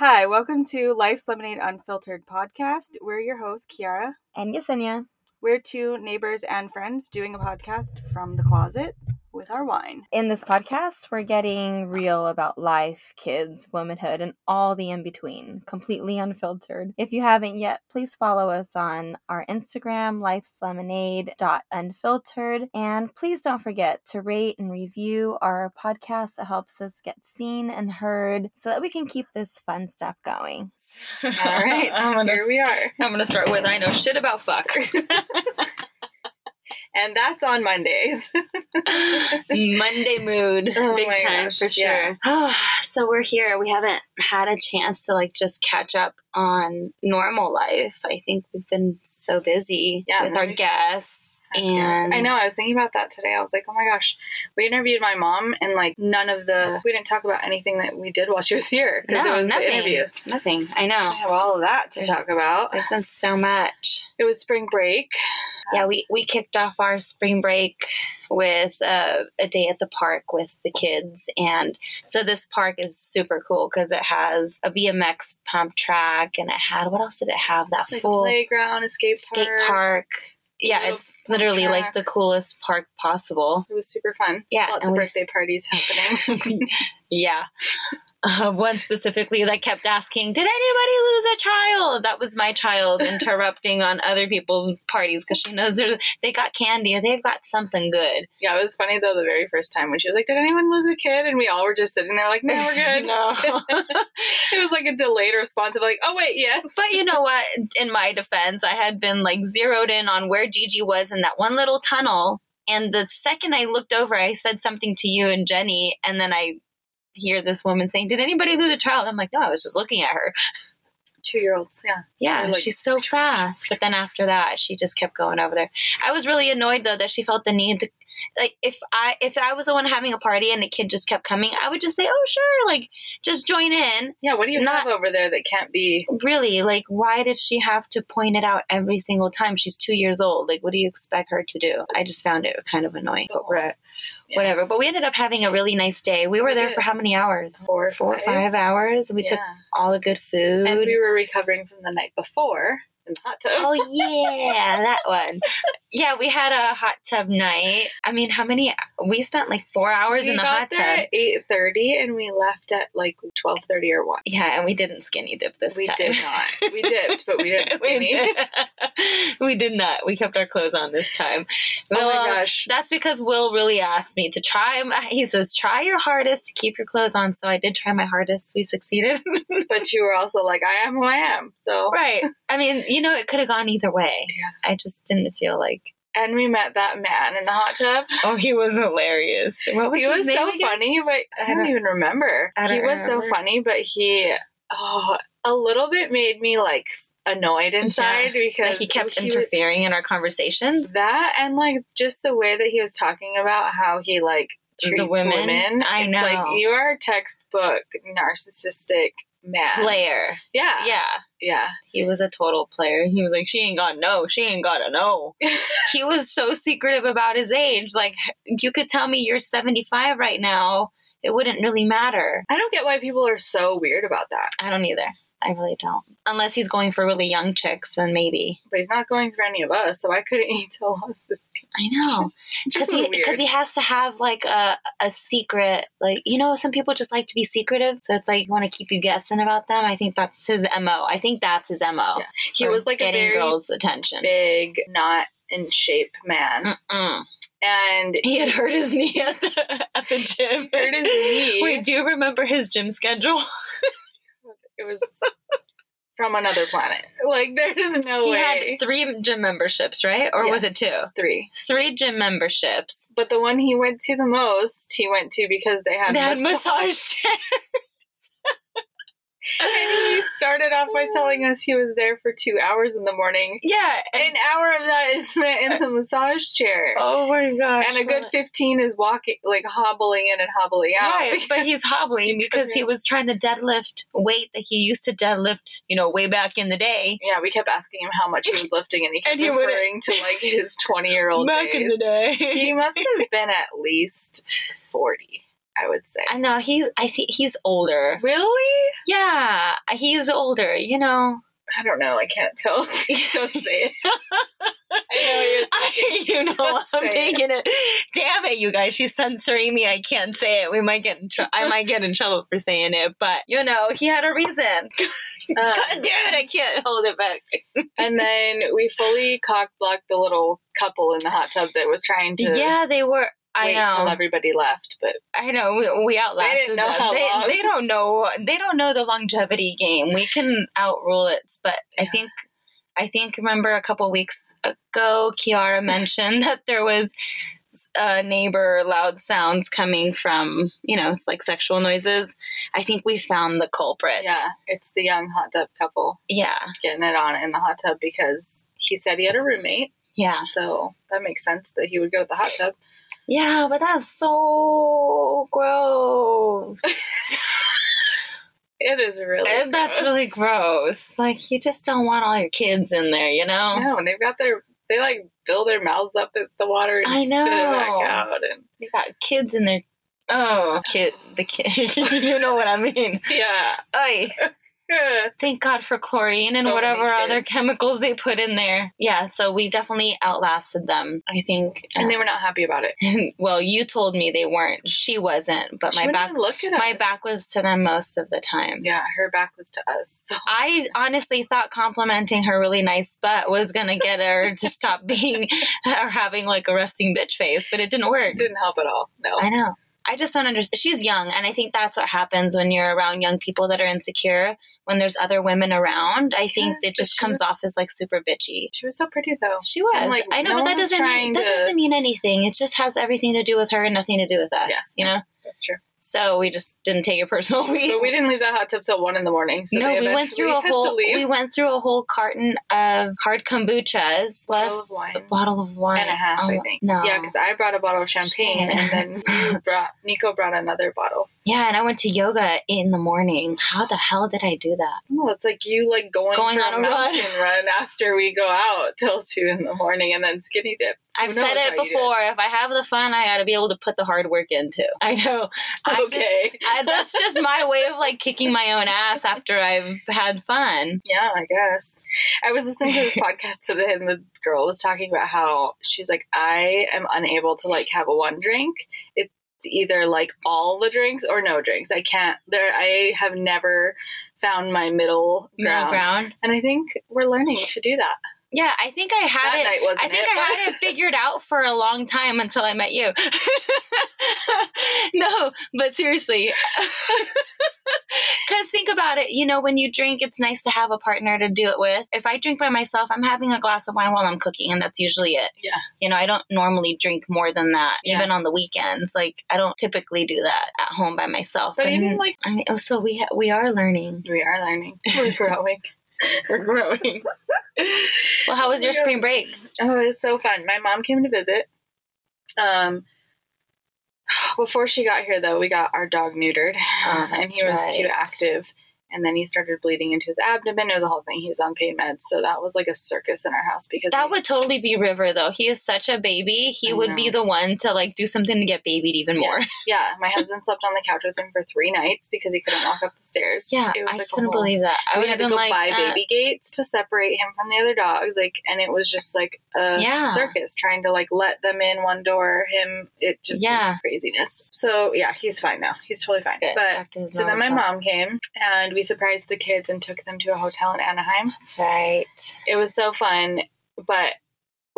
Hi, welcome to Life's Lemonade Unfiltered podcast. We're your hosts, Kiara. And Yesenia. We're two neighbors and friends doing a podcast from the closet with our wine. In this podcast, we're getting real about life, kids, womanhood, and all the in between, completely unfiltered. If you haven't yet, please follow us on our Instagram, lifeslemonade.unfiltered. And please don't forget to rate and review our podcast. It helps us get seen and heard so that we can keep this fun stuff going. All right, gonna, here we are. I'm going to start with I know shit about fuck. and that's on Mondays. Monday mood, Oh big time gosh, for sure. so we're here. We haven't had a chance to like just catch up on normal life. I think we've been so busy Yeah, with our guests. And I know. I was thinking about that today. I was like, oh my gosh, we interviewed my mom, and like none of the we didn't talk about anything that we did while she was here because No, it was nothing. Nothing. I know. I have all of that to There's- talk about. There's been so much. It was spring break. Yeah, we, we kicked off our spring break with uh, a day at the park with the kids. And so this park is super cool because it has a BMX pump track and it had, what else did it have? That Like full playground, escape skate park. park. Yeah, it's literally like the coolest park possible. It was super fun. Yeah, lots of we- birthday parties happening. Yeah. Uh, one specifically that kept asking, Did anybody lose a child? That was my child interrupting on other people's parties because she knows they're- got candy or they've got something good. yeah, it was funny though. The very first time when she was like, "Did anyone lose a kid?" and we all were just sitting there like, "No, we're good." no. it was like a delayed response of like, "Oh wait, yes." But you know what? In my defense, I had been like zeroed in on where Gigi was in that one little tunnel. And the second I looked over, I said something to you and Jenny, and then I hear this woman saying, Did anybody lose a child? I'm like, No, I was just looking at her. two year olds, yeah. Yeah, like- she's so fast. But then after that, she just kept going over there. I was really annoyed though that she felt the need to like if I if I was the one having a party and the kid just kept coming, I would just say, "Oh, sure, like just join in." Yeah, what do you Not- have over there that can't be? Really, like why did she have to point it out every single time? She's 2 years old. Like what do you expect her to do? I just found it kind of annoying. But we're Yeah. whatever. But we ended up having a really nice day. We were We there for how many hours? Four Four or five. five hours. We yeah. took all the good food. and we were recovering from the night before in the hot tub. Oh yeah, that one. Yeah, we had a hot tub night. I mean, how many? We spent like four hours we in the got hot there tub. at eight thirty, and we left at like twelve thirty or one. Yeah, and we didn't skinny dip this we time. We did not. We dipped, but we didn't. we, skinny. did. we did not. We kept our clothes on this time. Oh my gosh. That's because Will really asked me to try. my- He says, "Try your hardest to keep your clothes on." So I did try my hardest. We succeeded. But you were also like, I am who I am. So right. I mean, you know, it could have gone either way. Yeah. I just didn't feel like. and we met that man in the hot tub. Oh, he was hilarious. What he was so again? funny, but I, I don't, don't- even remember. I he don't was so funny, but he oh a little bit made me like annoyed inside because That he kept he was- interfering in our conversations. that and like just the way that he was talking about how he like The treats women? women. I know. like you are a textbook narcissistic man. Player. Yeah. Yeah. Yeah. He was a total player. He was like, she ain't got no, she ain't got to know. he was so secretive about his age. Like, you could tell me you're 75 right now. It wouldn't really matter. I don't get why people are so weird about that. I don't either. I really don't. Unless he's going for really young chicks, then maybe. But he's not going for any of us, so why couldn't he tell us this? I know. Because he, because he has to have like a, a secret, like, you know, some people just like to be secretive. So it's like, want to keep you guessing about them. I think that's his MO. I think that's his MO. Yeah. he was like a getting very girls' attention. big, not in shape man, Mm-mm. and He had hurt his knee at the, at the gym. hurt his knee. Wait, do you remember his gym schedule? It was from another planet. Like there's no he way. He had three gym memberships, right? Or was it Yes. two? three. Three gym memberships. But the one he went to the most, he went to because they had They had massage- massage chairs. And he started off by telling us he was there for two hours in the morning. Yeah. An hour of that is spent in the massage chair. oh my gosh. and a good 15 is walking, like hobbling in and hobbling out. Right, but he's hobbling because he was trying to deadlift weight that he used to deadlift, you know, way back in the day. Yeah, we kept asking him how much he was lifting, and he kept And he referring to like his 20 year old Back days. in the day. he must have been at least 40, I would say. I know he's. I think he's older. Really? Yeah, He's older, you know. I don't know. I can't tell. don't say it. I know you're you know I'm say thinking it. Damn it, you guys! She's censoring me. I can't say it. We might get in tr- I might get in trouble for saying it, but you know, he had a reason. Um, Dude, I can't hold it back. and then we fully cock blocked the little couple in the hot tub that was trying to Yeah, they were. I know. till everybody left. But I know we, we outlasted didn't know them. how they, long. they don't know. They don't know the longevity game. We can outrule it, but I think. I think remember a couple weeks ago, Kiara mentioned that there was a neighbor loud sounds coming from you know it's like sexual noises. I think we found the culprit. yeah, it's the young hot tub couple yeah, getting it on in the hot tub because he said he had a roommate. yeah, So that makes sense that he would go to the hot tub. Yeah. But that's so gross. It is really. And that's really gross. Like you just don't want all your kids in there, you know? No, and they've got their they like fill their mouths up at the water and I spit it back know. out and They got kids in there. Oh, kid, the kid. you know what I mean? yeah. Oy. Thank God for chlorine and So whatever other chemicals they put in there. Yeah, so we definitely outlasted them. I think. And they uh, were not happy about it. well, you told me they weren't. She wasn't, but She my back, even look at my us. back was to them most of the time. Yeah, her back was to us. So I honestly thought complimenting her really nice butt was gonna get her to stop being or having like a resting bitch face, but it didn't work. it didn't help at all. No. I know. I just don't understand. She's young, and I think that's what happens when you're around young people that are insecure. When there's other women around, I think Yes, it just comes was- off as like super bitchy. She was so pretty though. She was. And, like, I know, no but that doesn't mean, that to- doesn't mean anything. It just has everything to do with her and nothing to do with us. Yeah. You know. That's true. So we just didn't take it personal. We, But we didn't leave that hot tub till one in the morning. So no, we went through a whole we went through a whole carton of hard kombuchas, Bottle plus of wine. a bottle of wine and a half, oh, I Oh, think. No, Yeah, because I brought a bottle of champagne, and then brought Nico brought another bottle. yeah, and I went to yoga in the morning. How the hell did I do that? No, it's like you like going, Going on a a run. mountain run. after we go out till two in the morning, and then skinny dip. I've said it how you did before. If I have the fun, I got to be able to put the hard work into. I know. Just- okay. I, that's just my way of like kicking my own ass after I've had fun. Yeah, I guess. I was listening to this podcast today, and the girl was talking about how she's like, I am unable to like have a one drink. It's either like all the drinks or no drinks. I can't. There, I have never found my middle Middle ground. ground. and I think we're learning to do that. Yeah, I think I had that it. night I think it, I had it figured out for a long time until I met you. no, but seriously. Because think about it, you know, when you drink, it's nice to have a partner to do it with. If I drink by myself, I'm having a glass of wine while I'm cooking, and that's usually it. Yeah. You know, I don't normally drink more than that, Yeah. even on the weekends. Like, I don't typically do that at home by myself. But And- even like I mean, oh, so we ha- we are learning. we are learning, we're growing. We're growing. Well, how was your spring break? Oh, it was so fun. My mom came to visit. Um, before she got here, though, we got our dog neutered, Oh, and he was too active. And then he started bleeding into his abdomen. It was a whole thing. He was on pain meds, so that was like a circus in our house because That we- would totally be River, though. He is such a baby. He I would know. be the one to like do something to get babied even Yeah. more. yeah. My husband slept on the couch with him for three nights because he couldn't walk up the stairs. Yeah, It was I like couldn't whole- believe that. I would had have to go like, buy uh, baby gates to separate him from the other dogs like and it was just like a Yeah. circus trying to like let them in one door him it just Yeah. was craziness so yeah he's fine now he's totally fine Good. but Back to his so then my self. mom came and we surprised the kids and took them to a hotel in anaheim That's right. it was so fun but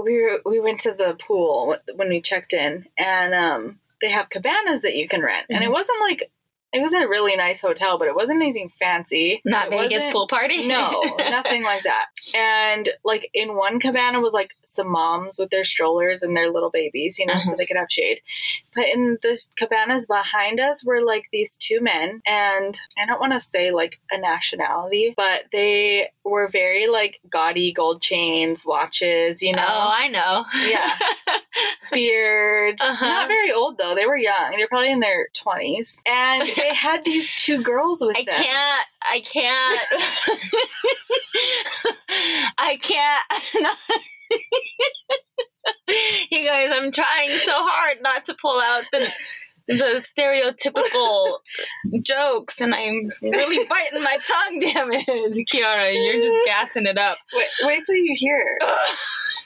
we were, we went to the pool when we checked in and um they have cabanas that you can rent and it Mhm. wasn't like it wasn't a really nice hotel but it wasn't anything fancy Not It Vegas pool party. no, nothing like that. And like in one cabana was like some moms with their strollers and their little babies, you know, so Uh-huh. they could have shade. But in the cabanas behind us were like these two men, and I don't want to say like a nationality, but they were very like gaudy gold chains, watches, you know, Oh, I know. Yeah. beards. Uh-huh. Not very old though. They were young. They're probably in their twenties, and they had these two girls with I them. I can't. I can't. I can't. you guys, I'm trying so hard not to pull out the the stereotypical jokes, and I'm really biting my tongue. Damn it, Kiara, you're just gassing it up. Wait, wait till you hear.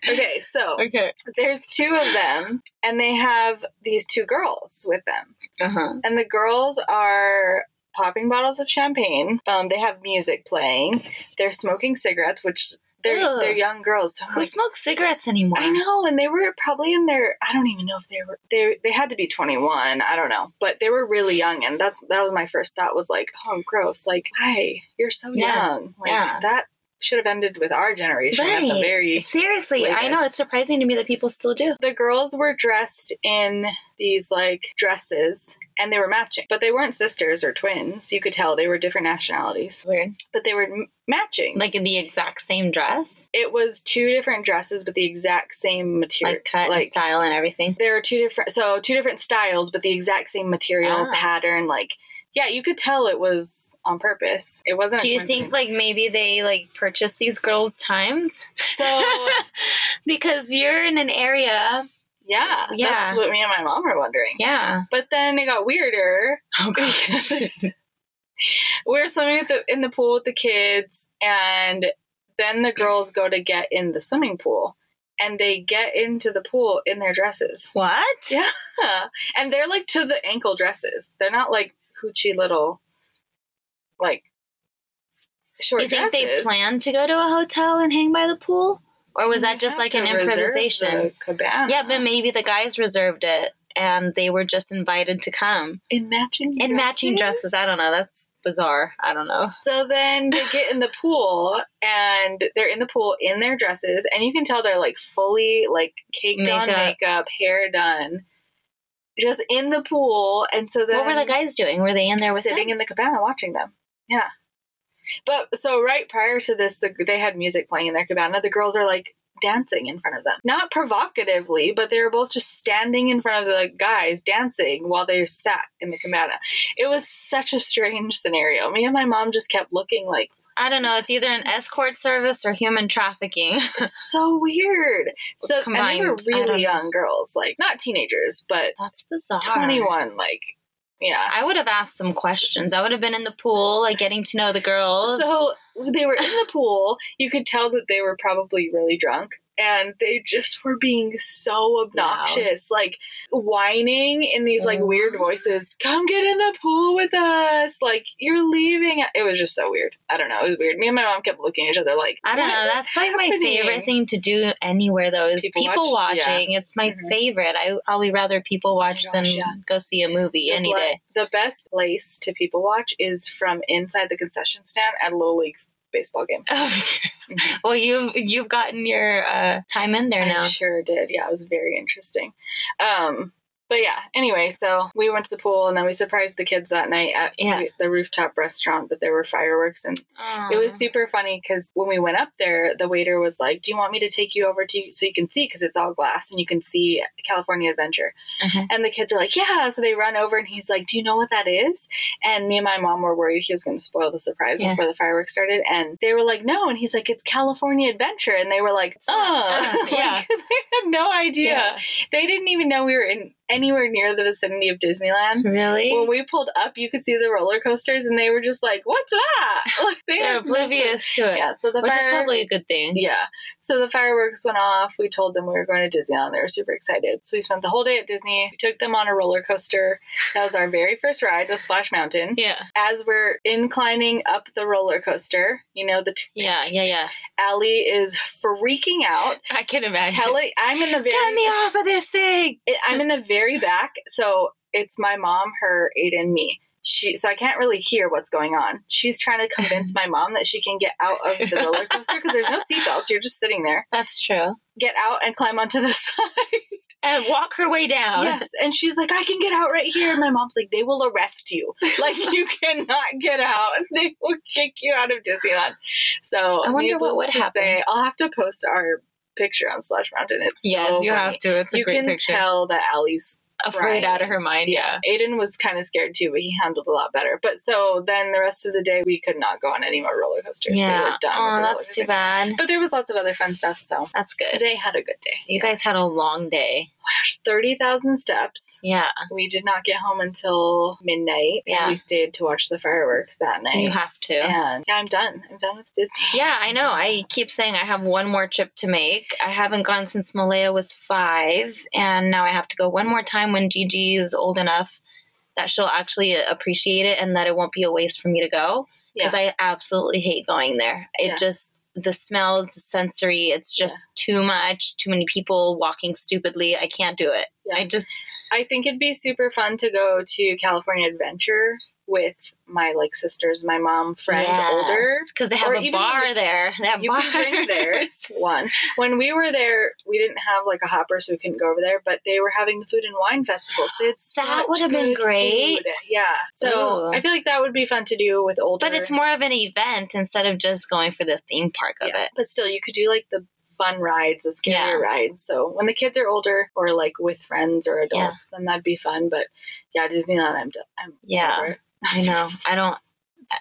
Okay, so okay. there's two of them, and they have these two girls with them. Uh huh. And the girls are popping bottles of champagne. Um, they have music playing. They're smoking cigarettes, which they're Ugh. they're young girls. So Who like, smokes cigarettes anymore? I know, and they were probably in their. I don't even know if they were. They they had to be 21. I don't know, but they were really young, and that's that was my first thought. Was like, oh, gross. Like, hi, you're so Yeah. young. Like Yeah. that should have ended with our generation at the very Seriously, I know it's surprising to me that people still do. the girls were dressed in these like dresses and they were matching but they weren't sisters or twins you could tell they were different nationalities Weird. but they were m- matching Like in the exact same dress, it was two different dresses but the exact same material like cut and style and everything. there were two different so two different styles but the exact same material Ah. pattern like yeah you could tell it was on purpose it wasn't Do you think like maybe they like purchased these girls' times? so because you're in an area, yeah Yeah. that's what me and my mom were wondering yeah. but then it got weirder Oh we were swimming at the, in the pool with the kids, and then the girls go to get in the swimming pool, and they get into the pool in their dresses. what? Yeah, and they're like to the ankle dresses. They're not like hoochie little, like short you think they plan to go to a hotel and hang by the pool, or was You that just like an improvisation? cabana. Yeah, but maybe the guys reserved it and they were just invited to come in matching in matching dresses. I don't know. That's bizarre. I don't know. So then they get in the pool and they're in the pool in their dresses and you can tell they're like fully like caked on Makeup. makeup, hair done, just in the pool. And so then What were the guys doing? Were they in there with sitting them? in the cabana watching them. Yeah. But so right prior to this, the, they had music playing in their cabana. The girls are like dancing in front of them, not provocatively, but they were both just standing in front of the guys dancing while they sat in the cabana. It was such a strange scenario. Me and my mom just kept looking like I don't know. It's either an escort service or human trafficking. so weird. So Combined, and they were really know. young girls, like not teenagers, but That's bizarre. twenty one. Like, yeah. I would have asked some questions. I would have been in the pool, like getting to know the girls. So they were in the pool. You could tell that they were probably really drunk. And they just were being so obnoxious, like whining in these like weird voices. Come get in the pool with us. Like you're leaving. It was just so weird. I don't know. It was weird. Me and my mom kept looking at each other like, I don't know. That's like my favorite thing to do anywhere, though, is People people, watch? watching. It's my Mhm. favorite. I probably rather people watch gosh, than yeah. go see a movie The any day. The best place to people watch is from inside the concession stand at little league baseball game. well, you've you've gotten your uh, time in there now. I sure did. Yeah, it was very interesting. Um, but yeah, anyway, so we went to the pool and then we surprised the kids that night at Yeah. the rooftop restaurant that there were fireworks and it was super funny because when we went up there, the waiter was like, "Do you want me to take you over to so you can see because it's all glass and you can see California Adventure?" Mhm. And the kids are like, "Yeah." So they run over and he's like, "Do you know what that is?" And me and my mom were worried he was going to spoil the surprise Yeah. before the fireworks started, and they were like, "No." And he's like, "It's California Adventure," and they were like, "Oh, Like, yeah. they had no idea. Yeah. They didn't even know we were in anywhere near the vicinity of Disneyland." Really? When we pulled up, you could see the roller coasters, and they were just like, "What's that?" Like, they They're oblivious to it, yeah, so the which is probably a good thing. yeah. So the fireworks went off. We told them we were going to Disneyland. They were super excited. So we spent the whole day at Disney. We took them on a roller coaster. That was our very first ride, was Splash Mountain. Yeah, As we're inclining up the roller coaster, you know, the t- yeah, yeah, yeah. Allie is freaking out. I can imagine. Telling I'm in the very Get me off of this thing. I'm in the very back, so it's my mom, her, Aiden, me. She, so I can't really hear what's going on. She's trying to convince my mom that she can get out of the roller coaster because there's no seatbelts. You're just sitting there. That's true. Get out and climb onto the side. And walk her way down. yes, and she's like, I can get out right here. And my mom's like, they will arrest you. Like you cannot get out. They will kick you out of Disneyland. So I wonder what would happen. Say, I'll have to post our picture on Splash Mountain. It's Yes, so you funny. have to. It's a you great can picture. tell that Allie's Afraid out of her mind. Yeah. Aiden was kind of scared too, but he handled a lot better. But so then the rest of the day, we could not go on any more roller coasters. We Yeah. were done Oh, with the roller that's too bad. But there was lots of other fun stuff. So That's good. today had a good day. You guys had a long day. gosh, 30,000 steps. Yeah, We did not get home until midnight Yeah. we stayed to watch the fireworks that night. you have to. And yeah, I'm done. I'm done with Disney. Yeah, I know. I keep saying I have one more trip to make. I haven't gone since Malaya was five, and now I have to go one more time when Gigi is old enough that she'll actually appreciate it and that it won't be a waste for me to go. Because I absolutely hate going there. It Yeah. just the smells, the sensory, it's just too much. Too many people walking stupidly. I can't do it. Yeah. I just I think it'd be super fun to go to California Adventure with my like sisters, my mom, friends, older. because they have Or a bar there. They have You bars. can drink there. One. When we were there, we didn't have like a hopper, so we couldn't go over there. But they were having the food and wine festivals. Had That would have been great. food. Yeah. So Ooh. I feel like that would be fun to do with older. But it's more of an event instead of just going for the theme park of Yeah. it. But still, you could do like the fun rides, the scary Yeah. rides. So when the kids are older or like with friends or adults, then that'd be fun. But yeah, Disneyland, I'm done. I'm Yeah. I know. I don't.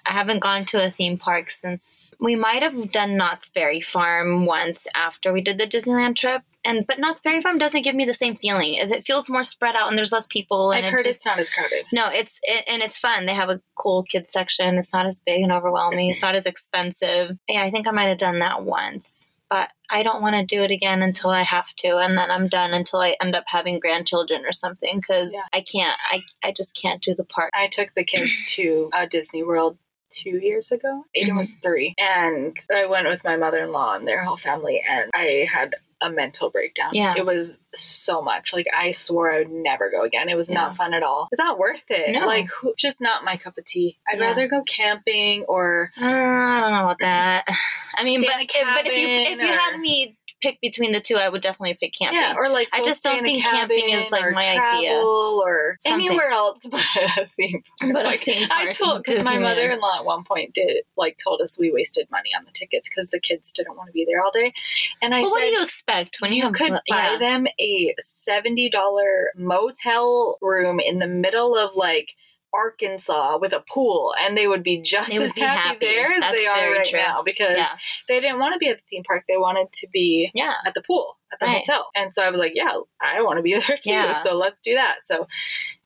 I haven't gone to a theme park since we might have done Knott's Berry Farm once after we did the Disneyland trip, and but Knott's Berry Farm doesn't give me the same feeling. It it feels more spread out and there's less people, and I've it heard just it's not as crowded. no, it's it, and it's fun. They have a cool kids section. It's not as big and overwhelming. It's not as expensive. Yeah, I think I might have done that once, but I don't want to do it again until I have to, and then I'm done until I end up having grandchildren or something because Yeah. I can't. I I just can't do the part. I took the kids to uh, Disney World two years ago. Aiden Mhm. was three, and I went with my mother in law and their whole family, and I had a mental breakdown. Yeah. it was so much. Like I swore I would never go again. It was Yeah. not fun at all. It's not worth it. No. Like who, just not my cup of tea. I'd Yeah. rather go camping or Uh, I don't know about that. I mean, but, a but if you if cabin you had me pick between the two, I would definitely pick camping. yeah, or like I just don't think camping is, like, my travel idea. or Something. anywhere else but a theme park. But Like, theme I told because my mother-in-law at one point did like told us we wasted money on the tickets because the kids didn't want to be there all day, and I Well, said what do you expect when you, you could buy yeah. them a seventy dollar motel room in the middle of like Arkansas with a pool, and they would be just would as be happy, happy. there as That's they are right true. now because Yeah, they didn't want to be at the theme park; they wanted to be yeah. at the pool at the Right. hotel. And so I was like, yeah, I want to be there too. Yeah. So let's do that. So it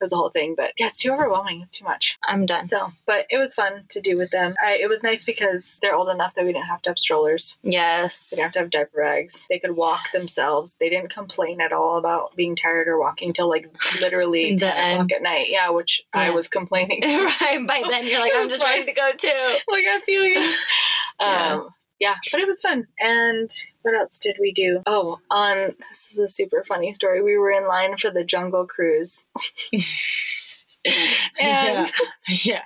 was a whole thing, but yeah, it's too overwhelming. It's too much. I'm done. So, but it was fun to do with them. I, it was nice because they're old enough that we didn't have to have strollers. Yes. They didn't have to have diaper bags. They could walk themselves. They didn't complain at all about being tired or walking till like literally The 10 o'clock at night. Yeah, which I was complaining. right. By then, you're like, I'm just ready to go too. like, I feel you. Um, yeah, but it was fun. And what else did we do? Oh, on this is a super funny story. We were in line for the Jungle Cruise. And yeah.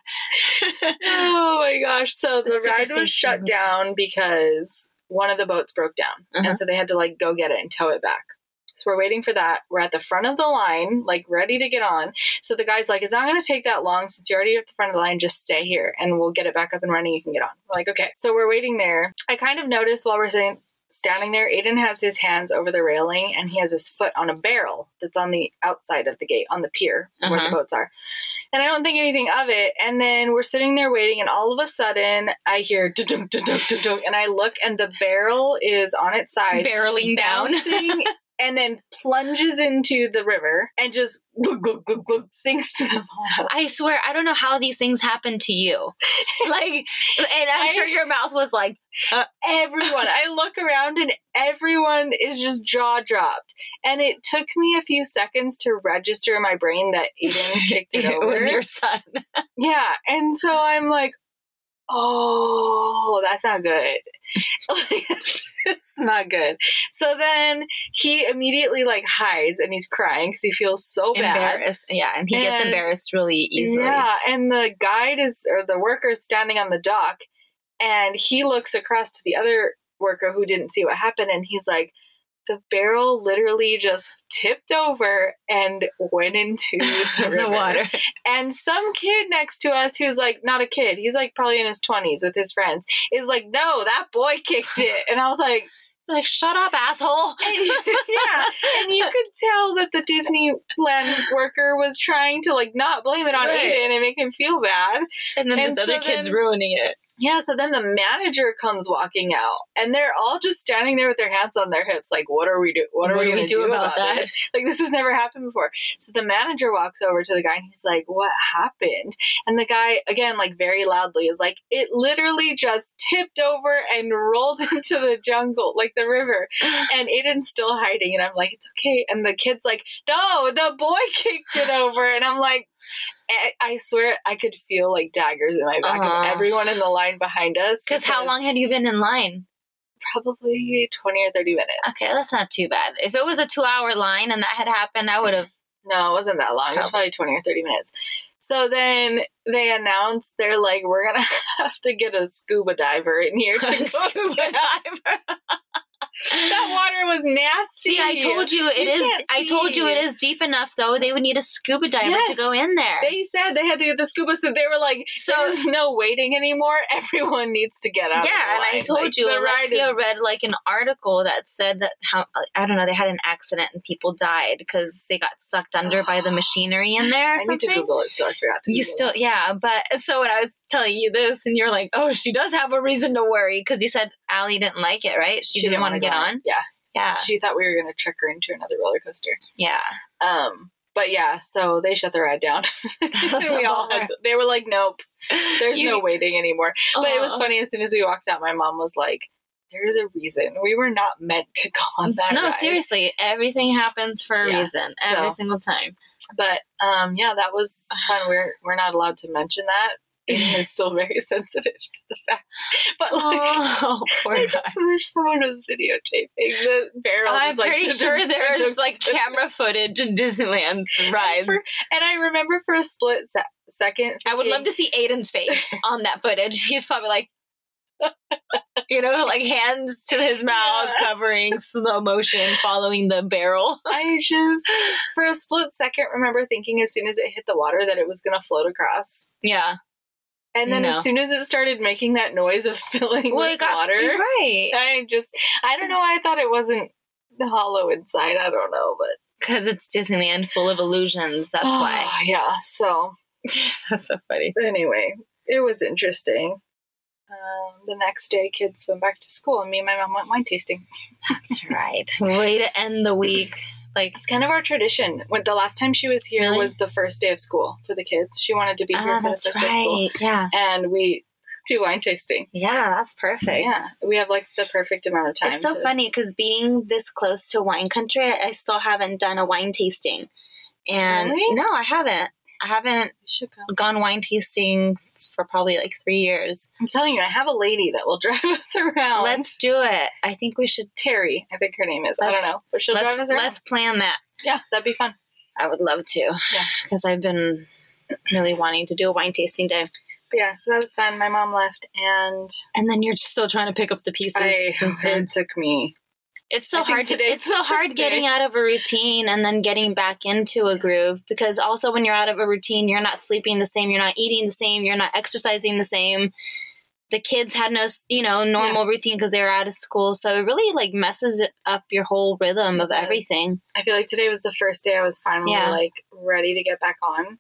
oh my gosh, so The the, ride was shut down because one of the boats broke down. Uh-huh. And so they had to like go get it and tow it back. So we're waiting for that. We're at the front of the line, like ready to get on. So the guy's like, It's not going to take that long since you're already at the front of the line. Just stay here and we'll get it back up and running. You can get on. We're like, Okay. So we're waiting there. I kind of noticed while we're sitting, standing there, Aiden has his hands over the railing and he has his foot on a barrel that's on the outside of the gate, on the pier where Uh-huh. the boats are. And I don't think anything of it. And then we're sitting there waiting, and all of a sudden, I hear dunk, dunk, dunk, dunk, dunk, and I look, and the barrel is on its side, Barreling down. and then plunges into the river and just glug, glug, glug, glug, sinks to the bottom. I swear, I don't know how these things happen to you. Like, and I'm I- sure your mouth was like, uh, Everyone, I look around, and everyone is just jaw dropped. And it took me a few seconds to register in my brain that Aiden kicked it, it over. was your son. Yeah, and so I'm like, oh, that's not good. it's not good. So then he immediately like hides and he's crying because he feels so bad. Embarrassed. Yeah, and he gets embarrassed really easily. Yeah, and the guide is or the worker is standing on the dock, and he looks across to the other worker who didn't see what happened, and he's like. The barrel literally just tipped over and went into the, the water. And some kid next to us who's like not a kid, he's like probably in his 20s with his friends, is like, no, that boy kicked it. And I was like, Like, shut up, asshole. and, yeah. And you could tell that the Disneyland worker was trying to like not blame it on Right. Aiden and make him feel bad. And then And this other kid's then- ruining it. Yeah, so then the manager comes walking out, and they're all just standing there with their hands on their hips, like, "What are we do? What are What we we going to do do about about, that?" this? Like, this has never happened before." So the manager walks over to the guy, and he's like, "What happened?" And the guy, again, like very loudly, is like, "It literally just tipped over and rolled into the jungle, like the river." And Aiden's still hiding, and I'm like, "It's okay." And the kid's like, "No, the boy kicked it over," and I'm like. I- I swear I could feel like daggers in my back Uh-huh. of everyone in the line behind us. Because how long had you been in line? Probably 20 or 30 minutes. Okay, that's not too bad. If it was a two hour line and that had happened, I would have. No, it wasn't that long. It was probably 20 or 30 minutes. So then they announced they're like, we're going to have to get a scuba diver in here to go Scuba diver. That water was nasty. See, I told you it You is. I told you it is deep enough, though. They would need a scuba diver to go in there. They said they had to get the scuba, so they were like, so "There's no waiting anymore. Everyone needs to get out." yeah, and I told Like, you, Alexia is- read like an article that said that how I don't know they had an accident and people died because they got sucked under by the machinery in there or I need to Google it. Still, I forgot to. You still, it. yeah, but so when I was telling you this, and you're like, "Oh, she does have a reason to worry," because you said Allie didn't like it, right? She, didn't, want to get go on. Yeah, Yeah, she thought we were going to trick her into another roller coaster. yeah. Um, but yeah, so they shut the ride down. We all had to- they were like, "Nope, there's You- no waiting anymore." But it was funny. As soon as we walked out, my mom was like, "There is a reason. We were not meant to go on that." no, ride." seriously, everything happens for a Yeah, reason every so- single time. But um, yeah, that was fun. We're we're not allowed to mention that. Aiden is still very sensitive to the fact. But like, Oh, poor I guy. just wish someone was videotaping the barrel. I'm like, pretty sure there's like camera footage in Disneyland rides. For- And I remember for a split se- second, I would love to see Aiden's face on that footage. He's probably like, you know, like hands to his mouth, Yeah. covering slow motion, following the barrel. I just, for a split second, remember thinking as soon as it hit the water that it was going to float across. Yeah. And then No. as soon as it started making that noise of filling Well, with it got water, right I just, I don't know why I thought it wasn't hollow inside. I don't know, but because it's Disneyland, full of illusions. That's why. Yeah. So That's so funny. anyway, it was interesting. Um, the next day, kids went back to school, and me and my mom went wine tasting. That's right. Way to end the week. Like, It's kind of our tradition. When the last time she was here Really? was the first day of school for the kids. She wanted to be here ah, for the first day of school. Yeah. and we do wine tasting. Yeah, that's perfect. Yeah, we have like the perfect amount of time. It's so to- funny because being this close to wine country, I still haven't done a wine tasting. And Really? no, I haven't. I haven't We should go. gone wine tasting for probably like three years. I'm telling you, I have a lady that will drive us around. Let's do it. I think we should. Terry, I think her name is. I Let's- don't know, but she'll Let's drive us around. let's plan that. yeah, that'd be fun. I would love to. Yeah. because I've been really wanting to do a wine tasting day. But yeah, so that was fun. My mom left, and And then you're still trying to pick up the pieces. I it took me. It's so I hard to. It's so hard getting day. out of a routine and then getting back into a groove because also when you're out of a routine, you're not sleeping the same, you're not eating the same, you're not exercising the same. The kids had no, you know, normal routine because they were out of school, so it really like messes up your whole rhythm of everything. I feel like today was the first day I was finally Yeah. like ready to get back on.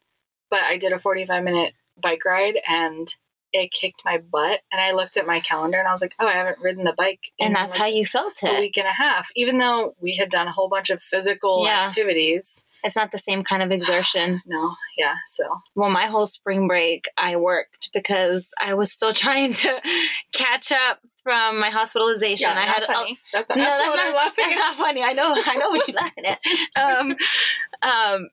But I did a 45 minute bike ride and it kicked my butt. And I looked at my calendar and I was like, oh, I haven't ridden the bike. in, And that's like, how you felt it. a week and a half, even though we had done a whole bunch of physical Yeah. activities. It's not the same kind of exertion. No, yeah. So well, my whole spring break, I worked because I was still trying to catch up from my hospitalization. yeah, I not had a- funny. that's not, no, that's that's not, laughing that's not funny. I know, I know what you're laughing at. Um, um,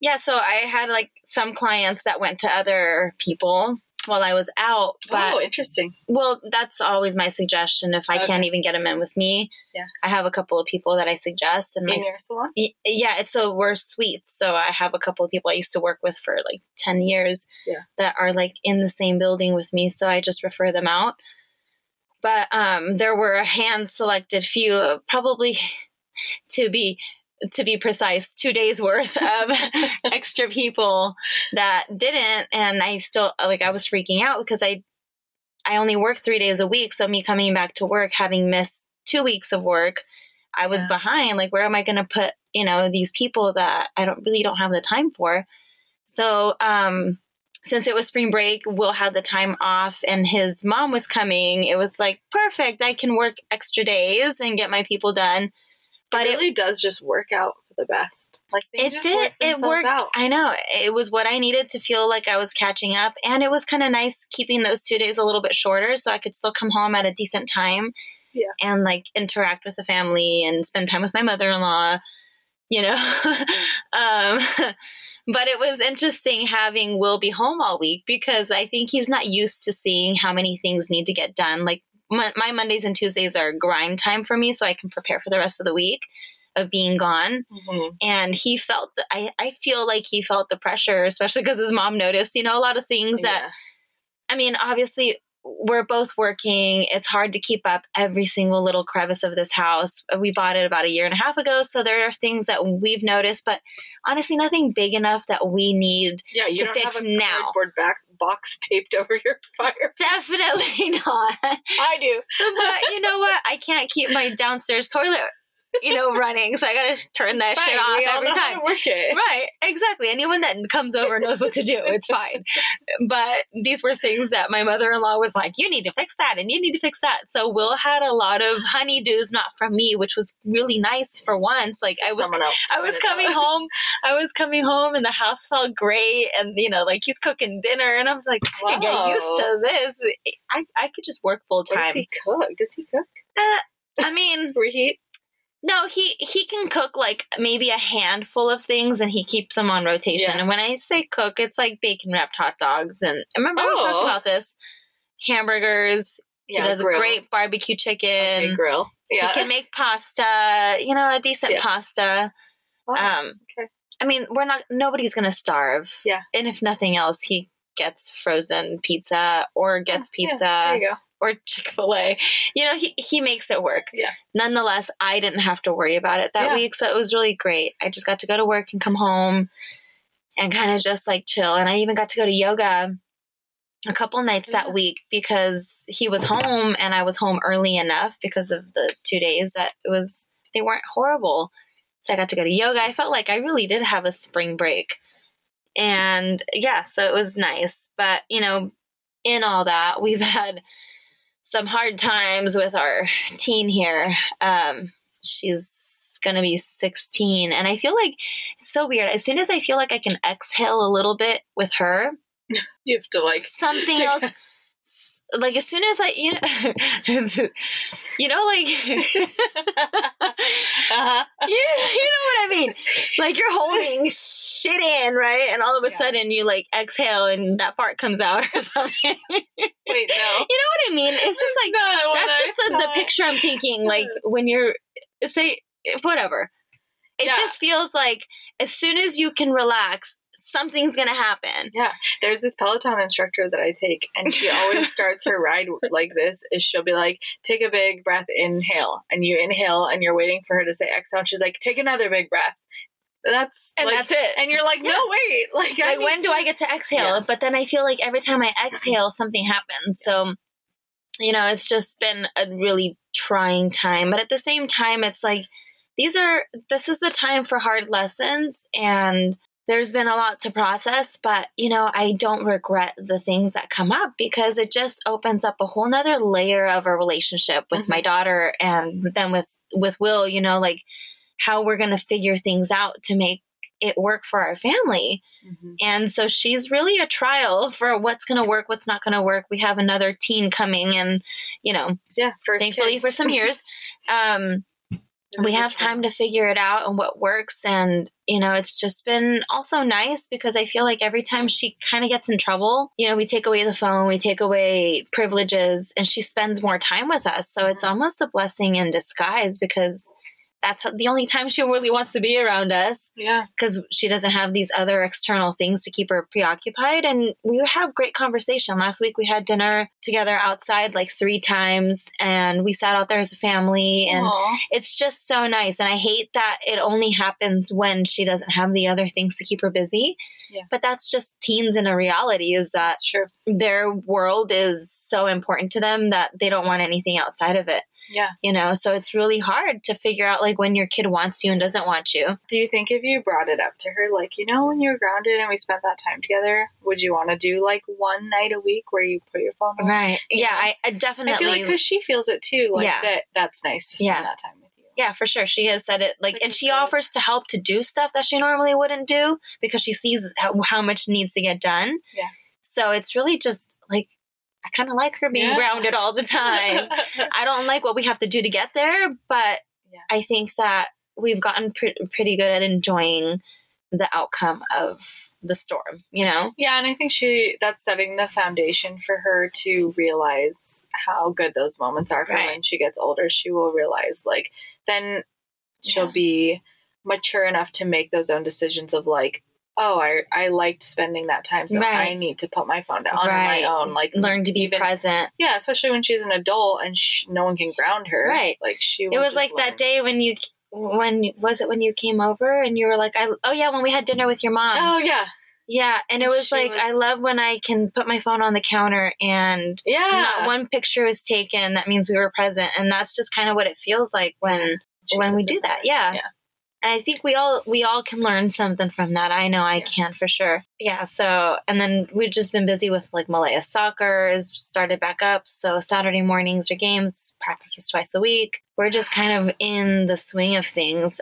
yeah, so I had like some clients that went to other people while I was out, but oh, interesting. well, that's always my suggestion. If I Okay. can't even get them in with me, Yeah. I have a couple of people that I suggest, and my your salon? Yeah it's so we're suites so i have a couple of people i used to work with for like 10 years Yeah. that are like in the same building with me so i just refer them out but um there were a hand selected few probably to be to be precise two days worth of extra people that didn't and i still like i was freaking out because i i only work three days a week so me coming back to work having missed two weeks of work i was Yeah. behind like where am i going to put you know these people that i don't really don't have the time for so um since it was spring break, Will had the time off and his mom was coming. It was like perfect. I can work extra days and get my people done. But it it, does just work out for the best. Like it just did. work It worked. out. I know. It was what I needed to feel like I was catching up. And it was kind of nice keeping those two days a little bit shorter so I could still come home at a decent time. Yeah. And like interact with the family and spend time with my mother in law, you know. um, but it was interesting having Will be home all week because I think he's not used to seeing how many things need to get done. Like my, my Mondays and Tuesdays are grind time for me so I can prepare for the rest of the week of being gone Mhm. and he felt the, I, I feel like he felt the pressure especially because his mom noticed you know a lot of things that i mean obviously we're both working it's hard to keep up every single little crevice of this house we bought it about a year and a half ago so there are things that we've noticed but honestly nothing big enough that we need Yeah, to fix now. cardboard back box taped over your fire. definitely not I do. but you know what i can't keep my downstairs toilet you know running so i gotta turn that shit off every time to work it. right exactly anyone that comes over knows what to do it's fine but these were things that my mother-in-law was like you need to fix that and you need to fix that so will had a lot of honeydews not from me which was really nice for once like i was. I was coming out. home. I was coming home, and the house felt great. And you know, like he's cooking dinner, and I'm like, I can get used to this. I I could just work full What does time. he cook? Does he cook? Uh, I mean, Reheat? No, he he can cook like maybe a handful of things, and he keeps them on rotation. Yeah. And when I say cook, it's like bacon wrapped hot dogs. And remember we Oh. talked about this hamburgers. Yeah, he does grill. great barbecue chicken. Okay, grill. Yeah. He can make pasta. You know, a decent Yeah. pasta. Wow. Um, okay. I mean, we're not. Nobody's gonna starve. Yeah. And if nothing else, he gets frozen pizza or gets ah, Yeah, pizza go. or Chick Fil A. You know, he he makes it work. Yeah. Nonetheless, I didn't have to worry about it that Yeah. week, so it was really great. I just got to go to work and come home, and kind of just like chill. And I even got to go to yoga a couple nights Yeah. that mm-hmm. week because he was home and I was home early enough because of the two days that it was they weren't horrible. So I got to go to yoga. I felt like I really did have a spring break. And yeah, so it was nice. But, you know, in all that, we've had some hard times with our teen here. Um, she's going to be 16. And I feel like it's so weird. As soon as I feel like I can exhale a little bit with her, You have to like. something else like as soon as I you know you know like uh-huh. you, you know what I mean? Like you're holding shit in right? And all of a Yeah. sudden you like exhale and that part comes out or something. Wait no. You know what I mean? It's just like No, that's just the, the picture I'm thinking like when you're say whatever. It Yeah. just feels like as soon as you can relax something's gonna happen Yeah. There's this Peloton instructor that I take, and she always starts her ride like this: is she'll be like, "Take a big breath, inhale," and you inhale, and you're waiting for her to say exhale. And she's like, "Take another big breath." That's and like, that's it and you're like, "No, Yeah. wait!" Like, like when do I get to exhale? Yeah. But then I feel like every time I exhale, something happens. So, you know, it's just been a really trying time. But at the same time, it's like these are this is the time for hard lessons and there's been a lot to process, but you know, I don't regret the things that come up because it just opens up a whole nother layer of a relationship with my daughter and then with with Will, you know, like how we're gonna figure things out to make it work for our family. Mhm. And so she's really a trial for what's going to work, what's not going to work. We have another teen coming, and you know, Yeah, thankfully kid. for some years, um, we have time to figure it out and what works. And you know, it's just been also nice because I feel like every time she kind of gets in trouble, you know, we take away the phone, we take away privileges, and she spends more time with us. So it's almost a blessing in disguise because. That's the only time she really wants to be around us Yeah, because she doesn't have these other external things to keep her preoccupied. And we have great conversation. Last week we had dinner together outside like three times, and we sat out there as a family, and Aw. it's just so nice. And I hate that it only happens when she doesn't have the other things to keep her busy. Yeah. But that's just teens in a reality is that their world is so important to them that they don't want anything outside of it Yeah, you know so it's really hard to figure out like when your kid wants you and doesn't want you. Do you think if you brought it up to her, like, you know, when you were grounded and we spent that time together, would you want to do like one night a week where you put your phone on? Right. Yeah, Yeah. I, I I definitely. feel like because she feels it too, like Yeah. that that's nice to spend Yeah. that time with you. yeah, for sure. She has said it like, Like and she offers to help to do stuff that she normally wouldn't do because she sees how, how much needs to get done. Yeah. So it's really just like, I kind of like her being Yeah. grounded all the time. I don't like what we have to do to get there, but Yeah. I think that we've gotten pre- pretty good at enjoying the outcome of the storm, you know? yeah, and I think she that's setting the foundation for her to realize how good those moments are for Right. when she gets older. She will realize like then she'll Yeah. be mature enough to make those own decisions of like, oh, I I liked spending that time, so Right. I need to put my phone down on my own. Like Learn to be even- present. Yeah, especially when she's an adult and sh no one can ground her. Right. Like she. It was like that day when you, when, was it when you came over and you were like, I, oh yeah, when we had dinner with your mom. Oh yeah, Yeah, and it was She like I love when I can put my phone on the counter and yeah. not one picture is taken. That means we were present, and that's just kind of what it feels like when She when we do it. that. Yeah. Yeah. And I think we all we all can learn something from that. I know I Yeah. can for sure. Yeah. So and then we've just been busy with like Malaya soccer is started back up. So Saturday mornings are games, practices twice a week. We're just kind of in the swing of things.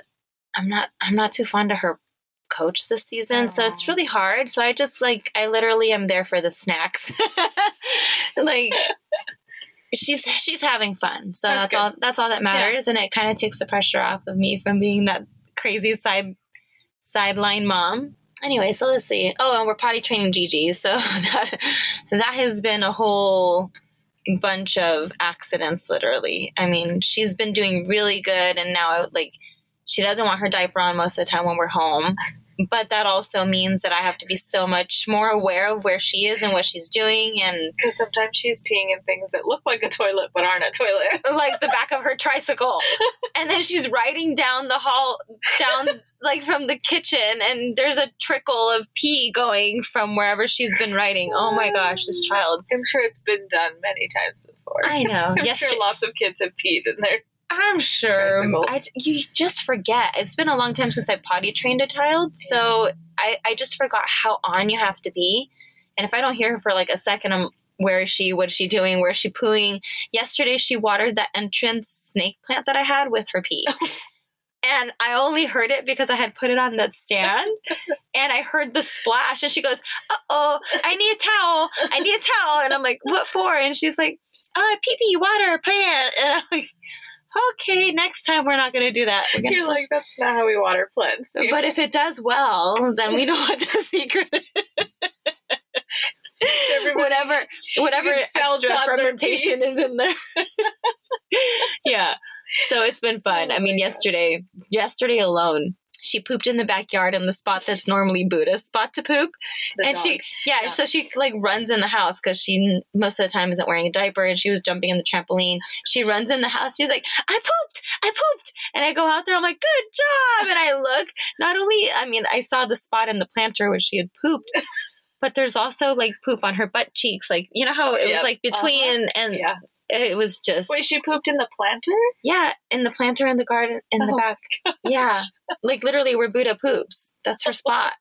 I'm not I'm not too fond of her coach this season, so it's Oh. really hard. So I just like I literally am there for the snacks. like she's she's having fun. So That's that's, all that's all that matters and it kind of takes the pressure off of me from being that crazy side sideline mom. Anyway, so let's see. Oh, and we're potty training Gigi. So that that has been a whole bunch of accidents literally. I mean, she's been doing really good and now like she doesn't want her diaper on most of the time when we're home. But that also means that I have to be so much more aware of where she is and what she's doing and Because sometimes she's peeing in things that look like a toilet but aren't a toilet. like the back of her tricycle. And then she's riding down the hall, down like from the kitchen, and there's a trickle of pee going from wherever she's been riding. Oh my gosh, this child. I'm sure it's been done many times before. I know. I'm Yes, sure lots of kids have peed in there. I'm sure. I, you just forget. It's been a long time since I potty trained a child, so I, I just forgot how on you have to be. And if I don't hear her for like a second, I'm where is she? What is she doing? Where is she pooing? Yesterday, she watered the entrance snake plant that I had with her pee. and I only heard it because I had put it on that stand. and I heard the splash. And she goes, Uh oh, I need a towel. I need a towel. And I'm like, What for? And she's like, Oh, pee pee, water, plant. And I'm like, Okay, next time we're not going to do that. You're like, that's not how we water plants. but if it does well, then we know what the secret is. Everybody- whatever whatever extra fermentation is in there. yeah. So it's been fun. Oh I mean, oh my God. yesterday, yesterday alone, she pooped in the backyard in the spot that's normally Buddha's spot to poop. The and she, yeah, Yeah. so she like runs in the house because she most of the time isn't wearing a diaper and she was jumping in the trampoline. She runs in the house. She's like, I pooped, I pooped. And I go out there, I'm like, good job. And I look, not only, I mean, I saw the spot in the planter where she had pooped. But there's also like poop on her butt cheeks, like you know how it Yep. was like between, uh-huh. and yeah. It was just Wait, she pooped in the planter? yeah, in the planter in the garden in the Oh back. Yeah. Like literally where Buddha poops. That's her spot.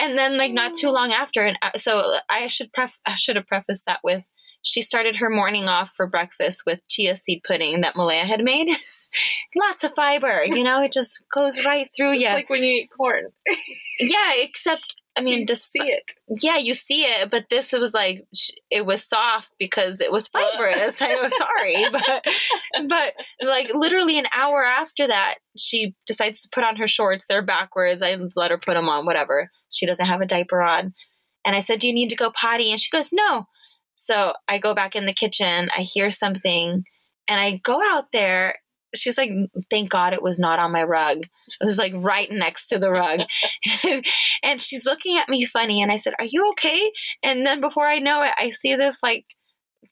And then like not too long after and uh, so I should pref I should have prefaced that with she started her morning off for breakfast with chia seed pudding that Malaya had made. Lots of fiber, you know, it just goes right through It's you. like when you eat corn. yeah, except I mean, this see it. yeah, you see it, but this it was like it was soft because it was fibrous. I was sorry, but but like literally an hour after that, she decides to put on her shorts. They're backwards. I let her put them on. Whatever. She doesn't have a diaper on, and I said, "Do you need to go potty?" And she goes, "No." So I go back in the kitchen. I hear something, and I go out there. She's like, "Thank God it was not on my rug. It was like right next to the rug." and she's looking at me funny and i said are you okay and then before i know it i see this like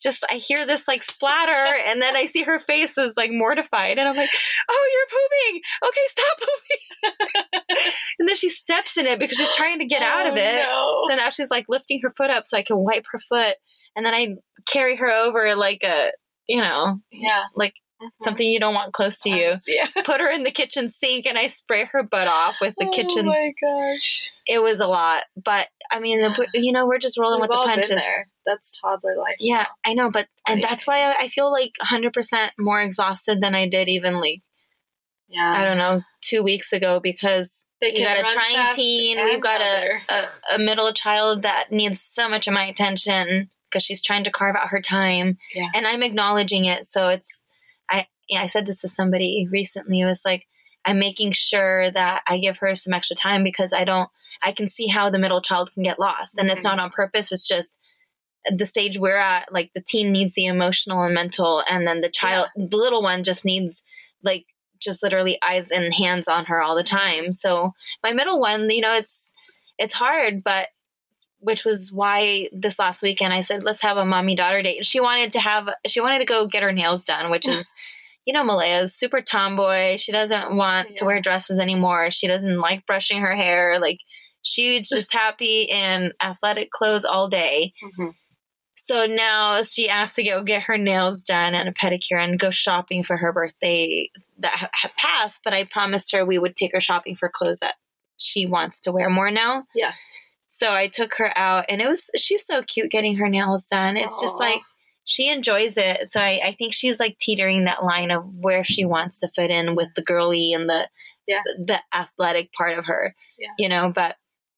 just i hear this like splatter and then i see her face is like mortified and i'm like oh you're pooping okay stop pooping and then she steps in it because she's trying to get out of Oh, it no. so now she's like lifting her foot up so i can wipe her foot and then i carry her over like a you know yeah. like Mm-hmm. something you don't want close to you. Yeah. Put her in the kitchen sink and I spray her butt off with the Oh kitchen. Oh my gosh. It was a lot, but I mean, you know, we're just rolling We've with the punches. That's toddler life. Yeah, I know, but and that's why I, I feel like 100% more exhausted than I did even like Yeah. I don't know two weeks ago because you got a trying teen. We've got a, a a middle child that needs so much of my attention because she's trying to carve out her time, Yeah. and I'm acknowledging it. So it's I yeah I said this to somebody recently. It was like I'm making sure that I give her some extra time because I don't I can see how the middle child can get lost, and it's Mhm. not on purpose. It's just the stage we're at. Like the teen needs the emotional and mental, and then the child, the little one, just needs like just literally eyes and hands on her all the time. So my middle one, you know, it's it's hard, but which was why this last weekend I said let's have a mommy daughter date. And she wanted to have she wanted to go get her nails done, which is you know Malaya's super tomboy. She doesn't want to wear dresses anymore. She doesn't like brushing her hair. Like she's just happy in athletic clothes all day. Mhm. So now she asked to go get her nails done and a pedicure and go shopping for her birthday that ha- passed. But I promised her we would take her shopping for clothes that she wants to wear more now. Yeah. So I took her out and it was, she's so cute getting her nails done. It's just like, she enjoys it. So I, I think she's like teetering that line of where she wants to fit in with the girly and the, Yeah. the athletic part of her, Yeah. you know, but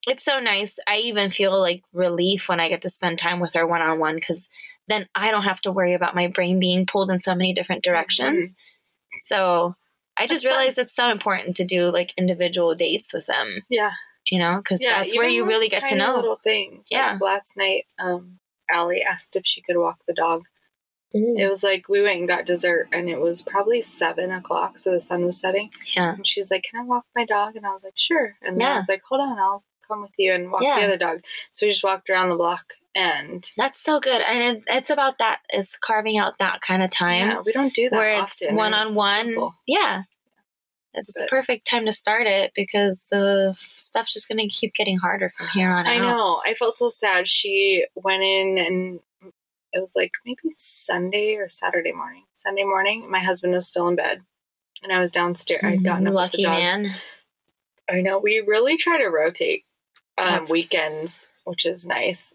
it's so nice. I even feel like relief when I get to spend time with her one on one because then I don't have to worry about my brain being pulled in so many different directions. So I just Mm-hmm. Fun. realized it's so important to do like individual dates with them, Yeah. you know, because Yeah. that's where you really get to know. little things. Yeah. Like last night, um, Allie asked if she could walk the dog. Mm. It was like we went and got dessert, and it was probably seven o'clock, so the sun was setting. Yeah. And she's like, "Can I walk my dog?" And I was like, "Sure." And then Yeah. I was like, "Hold on, I'll come with you and walk Yeah. the other dog." So we just walked around the block, and That's so good. And it, it's about that, is carving out that kind of time. yeah, we don't do that where often, it's one on one. Yeah. It's the perfect time to start it because the stuff's just going to keep getting harder from here on I out. I know. I felt so sad. She went in and it was like maybe Sunday or Saturday morning. Sunday morning, my husband was still in bed, and I was downstairs. I'd gotten up with Lucky man. I know. We really try to rotate um, weekends, which is nice.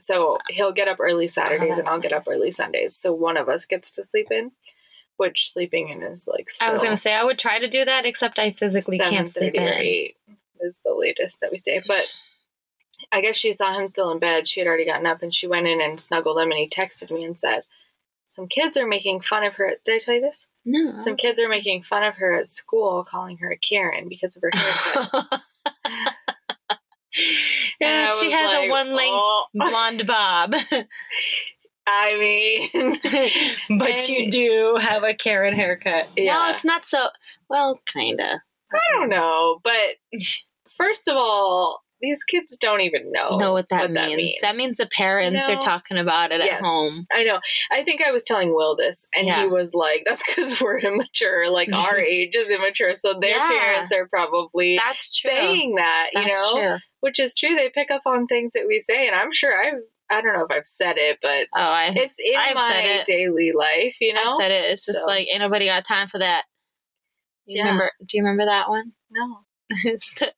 So he'll get up early Saturdays, and I'll get up early Sundays. So one of us gets to sleep in, which sleeping in is like. I was going to say, I would try to do that, except I physically can't sleep 7:30 or in. 8 is the latest that we stay. But I guess she saw him still in bed. She had already gotten up and she went in and snuggled him and he texted me and said, Some kids are making fun of her. Did I tell you this? No. Some kids are making fun of her at school, calling her a Karen because of her haircut. yeah, she has a one length "Oh." blonde bob. I mean, but you do have a Karen haircut. Yeah. Well, it's not so, well, kind of. I don't know. But first of all, these kids don't even know, know what that, what means. That means the parents No. are talking about it Yes. at home. I know. I think I was telling Will this, and Yeah. he was like, "That's because we're immature. Like our age is immature, so their Yeah. parents are probably That's true. saying that, you know, true. which is true. They pick up on things that we say, and I'm sure I've. I don't know if I've said it, but Oh, I, it's in I've my daily life. You know, I've said it. It's just So. like ain't nobody got time for that. You Yeah. remember? Do you remember that one? no. The-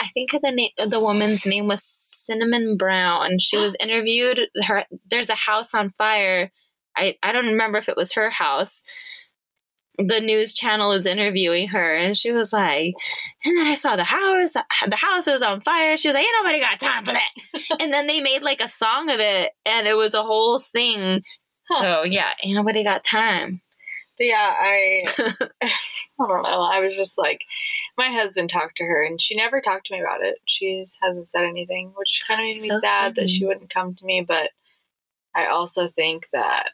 I think the name, the woman's name was Cinnamon Brown. She was interviewed. Her there's a house on fire. I I don't remember if it was her house. The news channel is interviewing her, and she was like, and then I saw the house. The house was on fire. She was like, "Ain't nobody got time for that." and then they made like a song of it, and it was a whole thing. Huh. So yeah, ain't nobody got time. But yeah, I I don't know. I was just like, my husband talked to her, and she never talked to me about it. She hasn't said anything, which kind of made That's me so sad that she wouldn't come to me. But I also think that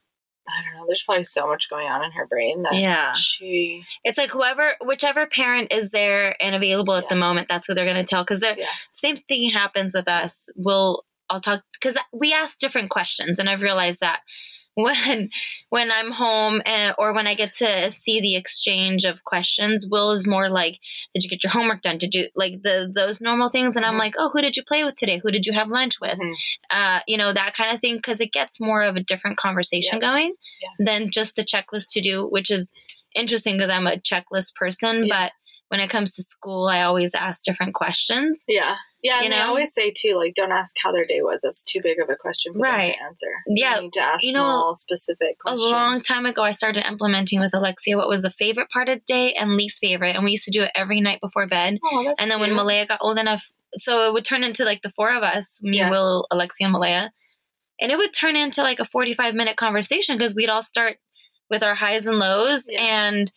I don't know. There's probably so much going on in her brain that Yeah. she It's like whoever, whichever parent is there and available at the moment, that's what they're going to tell. Because Yeah. same thing happens with us. We'll, I'll talk because we ask different questions, and I've realized that when when I'm home and or when I get to see the exchange of questions, Will is more like, "Did you get your homework done? Did you like the those normal things?" And I'm Mhm. like, "Oh, who did you play with today? Who did you have lunch with?" Mhm. Uh, you know that kind of thing because it gets more of a different conversation going Yeah. than just the checklist to do, which is interesting because I'm a checklist person, Yeah. but when it comes to school, I always ask different questions. Yeah. Yeah, You and know? always say too, like, don't ask how their day was. That's too big of a question for Right. them to answer. Yeah, you need to ask you know, small, specific questions. A long time ago, I started implementing with Alexia what was the favorite part of the day and least favorite. And we used to do it every night before bed. Oh, that's And then when. Malaya got old enough, so it would turn into like the four of us me, Yeah. Will, Alexia, and Malaya. And it would turn into like a 45 minute conversation because we'd all start with our highs and lows Yeah. and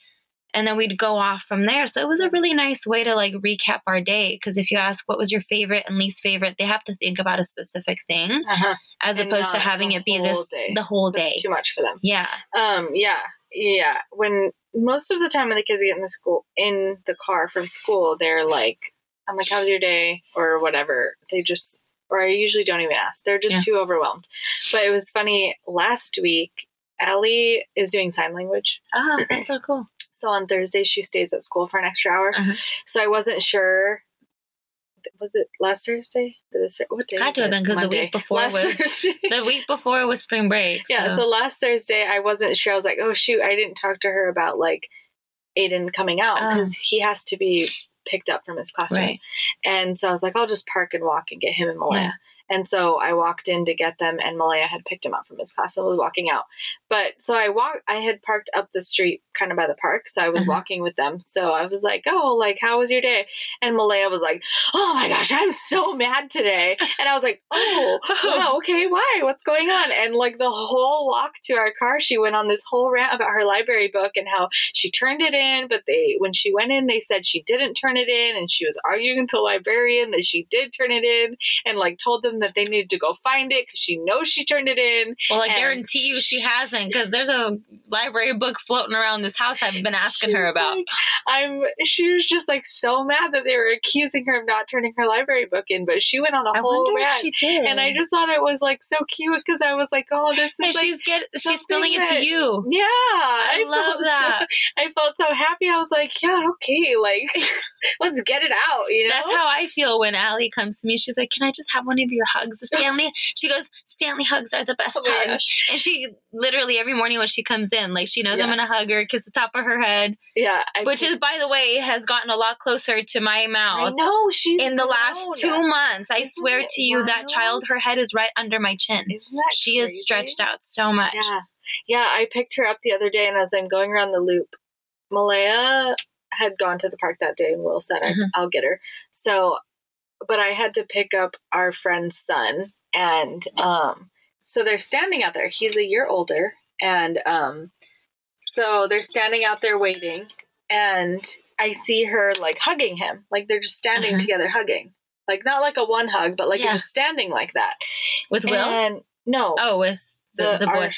and then we'd go off from there. So it was a really nice way to like recap our day because if you ask what was your favorite and least favorite, they have to think about a specific thing Uh-huh. as And opposed to having it be this day. the whole day. That's too much for them. Yeah. Um, yeah, yeah. When most of the time when the kids get in the school in the car from school, they're like, "I'm like, how's your day?" or whatever. They just, or I usually don't even ask. They're just Yeah. too overwhelmed. But it was funny last week. Allie is doing sign language. Oh, that's so cool. So on Thursday, she stays at school for an extra hour. Uh-huh. So I wasn't sure. Was it last Thursday? What day? Had to have been 'cause the week before Last was- Thursday. The week before was spring break. Yeah, so- so last Thursday I wasn't sure. I was like, oh shoot, I didn't talk to her about like Aiden coming out Oh. because he has to be picked up from his classroom. Right. And so I was like, I'll just park and walk and get him and Malaya. Yeah. And so I walked in to get them, and Malaya had picked him up from his class and was walking out. But so I walked. I had parked up the street, kind of by the park, so I was Uh-huh. walking with them. So I was like, "Oh, like how was your day?" And Malaya was like, "Oh my gosh, I'm so mad today." And I was like, "Oh, wow, okay, why? What's going on?" And like the whole walk to our car, she went on this whole rant about her library book and how she turned it in, but they when she went in, they said she didn't turn it in, and she was arguing with the librarian that she did turn it in, and like told them that they needed to go find it because she knows she turned it in. Well, I And guarantee you she hasn't because there's a library book floating around this house I've been asking her about. like- I'm. She was just like so mad that they were accusing her of not turning her library book in, but she went on a I whole rant. she did. and I just thought it was like so cute because I was like, "Oh, this is and like she's get she's spilling it to you. Yeah, I, love felt so- that. I felt so happy. I was like, yeah, okay, like let's get it out. You know, That's how I feel when Allie comes to me. She's like, "Can I just have one of your hugs, Stanley?" She goes, "Stanley hugs are the best Oh hugs." And she literally every morning when she comes in, like she knows I'm gonna hug her, kiss the top of her head, yeah, I which is, by the way, has gotten a lot closer to my I mouth know she's in the last two months. I Isn't swear to you, that child, her head is right under my chin. Isn't that She is stretched out so much. Yeah, yeah. I picked her up the other day, and as I'm going around the loop, Malaya had gone to the park that day, and Will said, Mhm. "I'll get her." So, but I had to pick up our friend's son, and um, so they're standing out there. He's a year older, and um, so they're standing out there waiting, and I see her like hugging him, like they're just standing Mhm. together hugging, like not like a one hug, but like Yeah. just standing like that. With Will? And no, oh, with the, the, boy. our-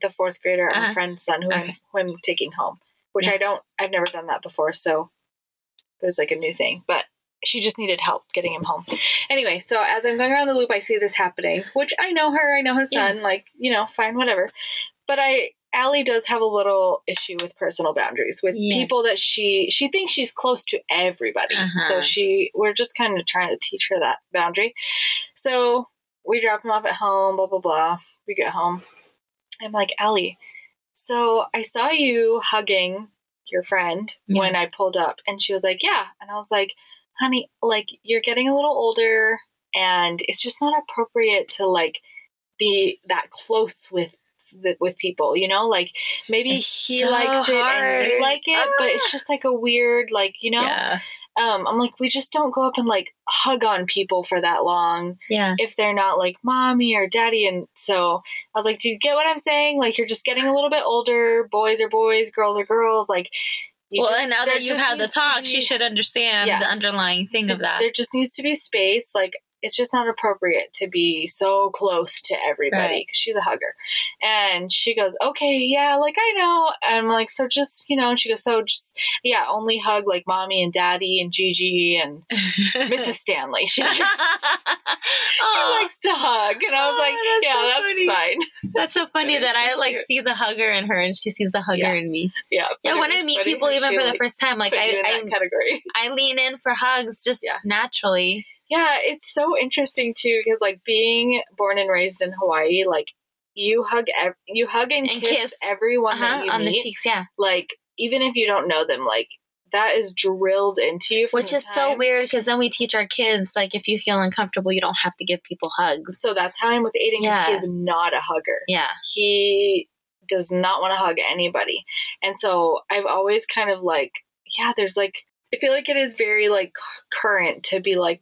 the fourth grader, our Uh-huh. friend's son, who, I'm, who I'm taking home, which Yeah. I don't, I've never done that before, so it was like a new thing. But she just needed help getting him home. Anyway, so as I'm going around the loop, I see this happening, which I know her, I know her Yeah. son, like you know, fine, whatever. But I, Allie does have a little issue with personal boundaries with Yeah. people that she she thinks she's close to everybody. Uh-huh. So she, we're just kind of trying to teach her that boundary. So we drop him off at home, blah blah blah. We get home. I'm like, Allie, so I saw you hugging your friend Yeah. when I pulled up. And she was like, Yeah. And I was like, honey, like you're getting a little older and it's just not appropriate to like be that close with with people, you know, like maybe It's he so likes it and you like it, but it's just like a weird, like, you know, Yeah. um, I'm like, we just don't go up and like hug on people for that long Yeah. if they're not like mommy or daddy. And so I was like, do you get what I'm saying? Like, you're just getting a little bit older. Boys are boys, girls are girls. Like, you well, just- and now that you've had the talk, be- she should understand Yeah. the underlying thing so of that. There just needs to be space. Like, it's just not appropriate to be so close to everybody Right. because she's a hugger. And she goes, okay, yeah, like I know. And I'm like, so just, you know, and she goes, so just, yeah, only hug like mommy and daddy and Gigi and Mrs. Stanley. She likes, she likes to hug. And I was Aw, like, that's yeah, so that's funny. fine. That's so funny That I like see the hugger in her and she sees the hugger Yeah. in me. Yeah. Yeah, when I meet people even for the first time, like I, I category. I lean in for hugs just Yeah. naturally. Yeah, it's so interesting too because like being born and raised in Hawaii, like you hug ev- you hug and, And kiss, kiss. everyone Uh-huh, that you on the cheeks, yeah. Like even if you don't know them, like that is drilled into you. Which is so weird because then we teach our kids like if you feel uncomfortable, you don't have to give people hugs. So that's how I'm with Aiden. 'cause He Yes. is not a hugger. Yeah, He does not want to hug anybody, and so I've always kind of like, yeah, there's like. I feel like it is very like current to be like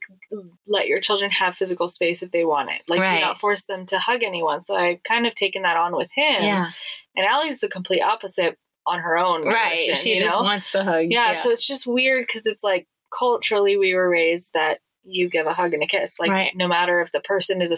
let your children have physical space if they want it. Like do not force them to hug anyone. So I've kind of taken that on with him. yeah, And Allie's the complete opposite on her own. right. She just know? wants the hug. yeah, So it's just weird because it's like culturally we were raised that you give a hug and a kiss. Like Right. no matter if the person is a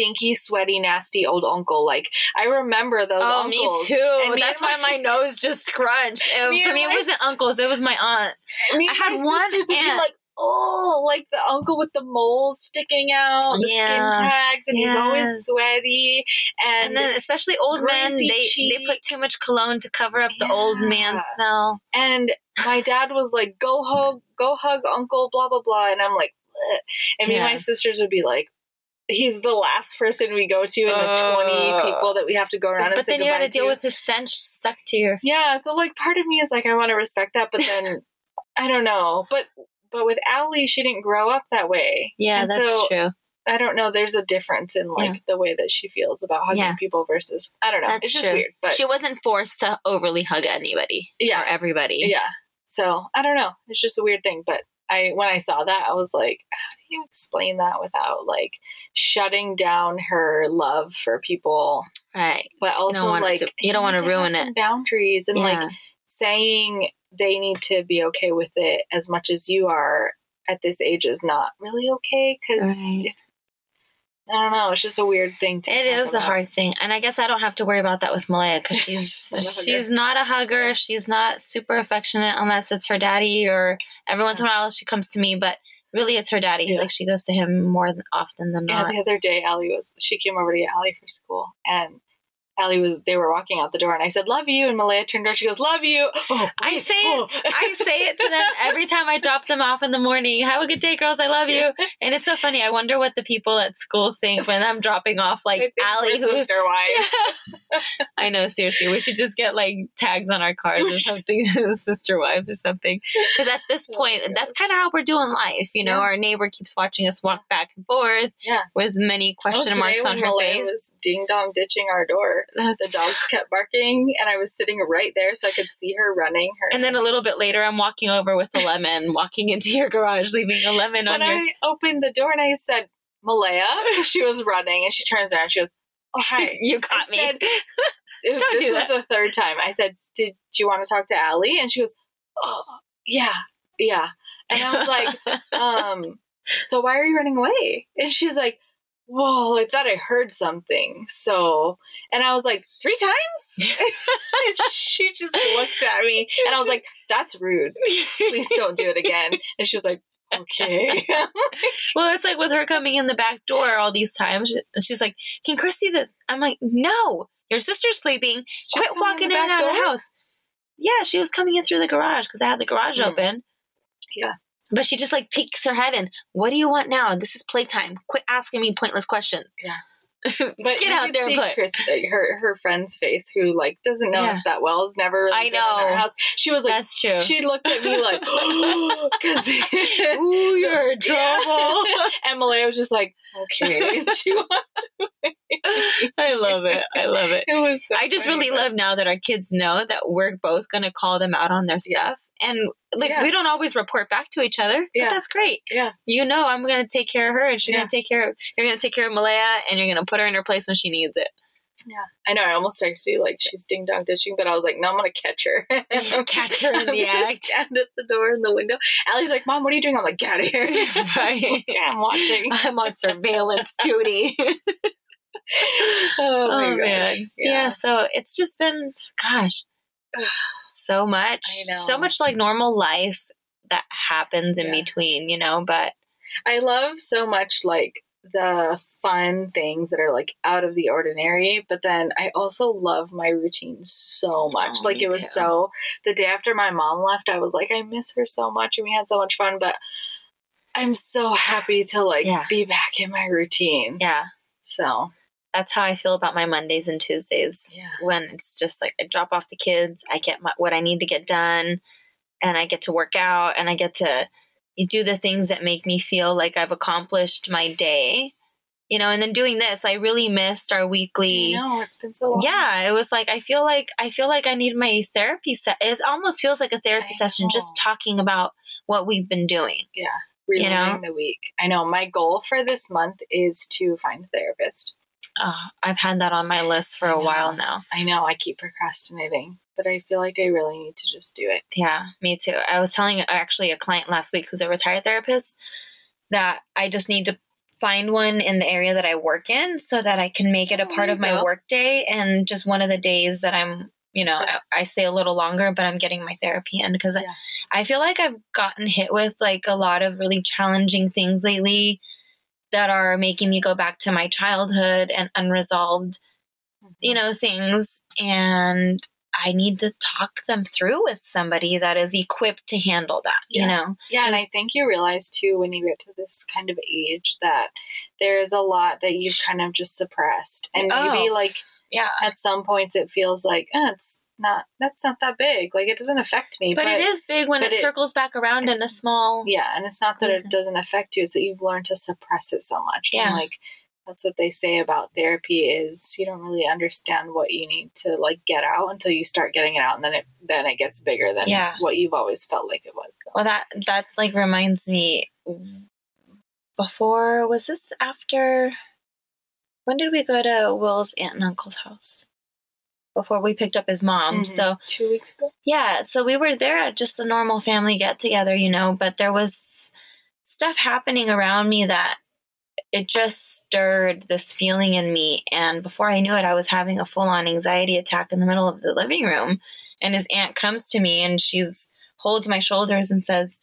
stinky, sweaty, nasty old uncle. Like I remember those Oh, uncles. me too. And me That's why my nose just scrunched. Uh, Me For me, it wasn't s- uncles. It was my aunt. Me I had my one aunt. like, oh, like the uncle with the moles sticking out, the Yeah. skin tags, and he's always sweaty. And, And then, especially old men, they they put too much cologne to cover up the old man smell. And my dad was like, "Go hug, go hug Uncle," blah blah blah, and I'm like, Bleh. and me and my sisters would be like, "He's the last person we go to, and the Uh, twenty people that we have to go around." But and say then you got to goodbye deal with his stench stuck to your. Yeah, so like part of me is like, I want to respect that, but then I don't know, but. But with Allie, she didn't grow up that way. Yeah, And that's so true. I don't know. There's a difference in like the way that she feels about hugging Yeah. people versus I don't know. That's it's just true. weird, but she wasn't forced to overly hug anybody yeah, or everybody. Yeah. So I don't know. It's just a weird thing. But I when I saw that, I was like, how do you explain that without like shutting down her love for people, Right. but also want like to- you don't wanna have ruin it. boundaries and yeah. like saying they need to be okay with it as much as you are at this age is not really okay because Right. I don't know. It's just a weird thing to. It is a hard thing, and I guess I don't have to worry about that with Malaya because she's Not a hugger. she's not a hugger. She's not super affectionate unless it's her daddy, or every once in a while she comes to me. But really, it's her daddy. Yeah. Like she goes to him more often than not. Yeah, the other day, Allie was she came over to get Allie for school, and Allie was they were walking out the door, and I said, "Love you," and Malaya turned around, she goes, "Love you." Oh, I say it- oh. I say it to them every time I drop them off in the morning. Have a good day, girls. I love you. And it's so funny. I wonder what the people at school think when I'm dropping off like Allie, we're who sister wives. I know, seriously, we should just get like tags on our cars or something, sister wives or something. Because at this Oh, point, God. that's kind of how we're doing life. You know, Yeah. our neighbor keeps watching us walk back and forth Yeah. with many question Oh, marks on her Malaya face. ding dong ditching our door. The dogs kept barking, and I was sitting right there, so I could see her running. Her And then a little bit later, I'm walking over with a lemon, walking into your garage, leaving a lemon on when. I opened the door and I said, Malaya, she was running, and she turns around, and she goes, "Oh hi." you caught I me. said- It was, Don't this do that. the third time. I said, "Did you want to talk to Allie?" And she goes, "Oh, yeah, yeah." And I was like, "Um, so why are you running away?" And she's like, "Whoa, I thought I heard something." So, and I was like, three times?" she just looked at me, and I was like, "That's rude. Please don't do it again." And she was like, "Okay." Well, it's like with her coming in the back door all these times. And she's like, Can Chris see this? I'm like, No, your sister's sleeping. She's Quit walking the in and out of the house. Yeah, she was coming in through the garage because I had the garage Hmm. open. Yeah. But she just like peeks her head in. What do you want now? This is playtime. Quit asking me pointless questions. Yeah. But get out there and play. Chris, uh, her her friend's face, who like doesn't know Yeah. us that well, has never. Really I been in our house. She was like, That's true. she looked at me like, because Ooh, you're in trouble. and Malaya was just like, okay. She walked away. I love it. I love it. It was. So I just funny, really but- love now that our kids know that we're both going to call them out on their Yeah. stuff. And like, Yeah. we don't always report back to each other, Yeah. but that's great. Yeah. You know, I'm going to take care of her and she's Yeah. to take care of, you're going to take care of Malaya and you're going to put her in her place when she needs it. Yeah, I know. I almost texted you like she's ding dong ditching, but I was like, no, I'm gonna catch her. Catch her in the gonna act. Stand at the door in the window. Allie's like, Mom, what are you doing? I'm like, get out of here. Right. yeah, I'm watching. I'm on surveillance duty. Oh, my oh God. man. Yeah. Yeah. So it's just been, gosh, so much, I know. so much like normal life that happens in Yeah. between, you know. But I love so much like the fun things that are like out of the ordinary, but then I also love my routine so much. Oh, like it was too. so the day after my mom left, I was like, I miss her so much and we had so much fun, but I'm so happy to like Yeah. be back in my routine. yeah, So that's how I feel about my Mondays and Tuesdays. Yeah. When it's just like I drop off the kids, I get my, what I need to get done, and I get to work out, and I get to do the things that make me feel like I've accomplished my day. You know, and then doing this, I really missed our weekly. no, it's been so long. yeah it was like i feel like i feel like i need my therapy set it almost feels like a therapy session just talking about what we've been doing Yeah, reliving know? the week. I know my goal for this month is to find a therapist. Oh, i've had that on my list for a while now I know I keep procrastinating, but I feel like I really need to just do it. yeah me too i was telling actually a client last week who's a retired therapist that i just need to find one in the area that i work in so that i can make it a Oh, part of my go. work day and just one of the days that i'm you know I, I stay a little longer but i'm getting my therapy in because Yeah. I feel like I've gotten hit with like a lot of really challenging things lately that are making me go back to my childhood and unresolved, you know, things. And I need to talk them through with somebody that is equipped to handle that, you know? Yeah, and I think you realize too when you get to this kind of age that there is a lot that you've kind of just suppressed, and maybe Oh. like Yeah. at some points it feels like oh, it's not that's not that big, like it doesn't affect me, But, it is big when but it, it- circles back around in a small. Yeah, and it's not that Reason. it doesn't affect you; it's that you've learned to suppress it so much. Yeah. and like that's what they say about therapy is you don't really understand what you need to like get out until you start getting it out, and then it then it gets bigger than Yeah. what you've always felt like it was. Well, that that like reminds me. Before was this after? When did we go to Will's aunt and uncle's house? Before we picked up his mom. Mhm. So two weeks ago. yeah, so we were there at just a normal family get together, you know, but there was stuff happening around me that it just stirred this feeling in me. And before I knew it, I was having a full on anxiety attack in the middle of the living room. And his aunt comes to me and she's holds my shoulders and says,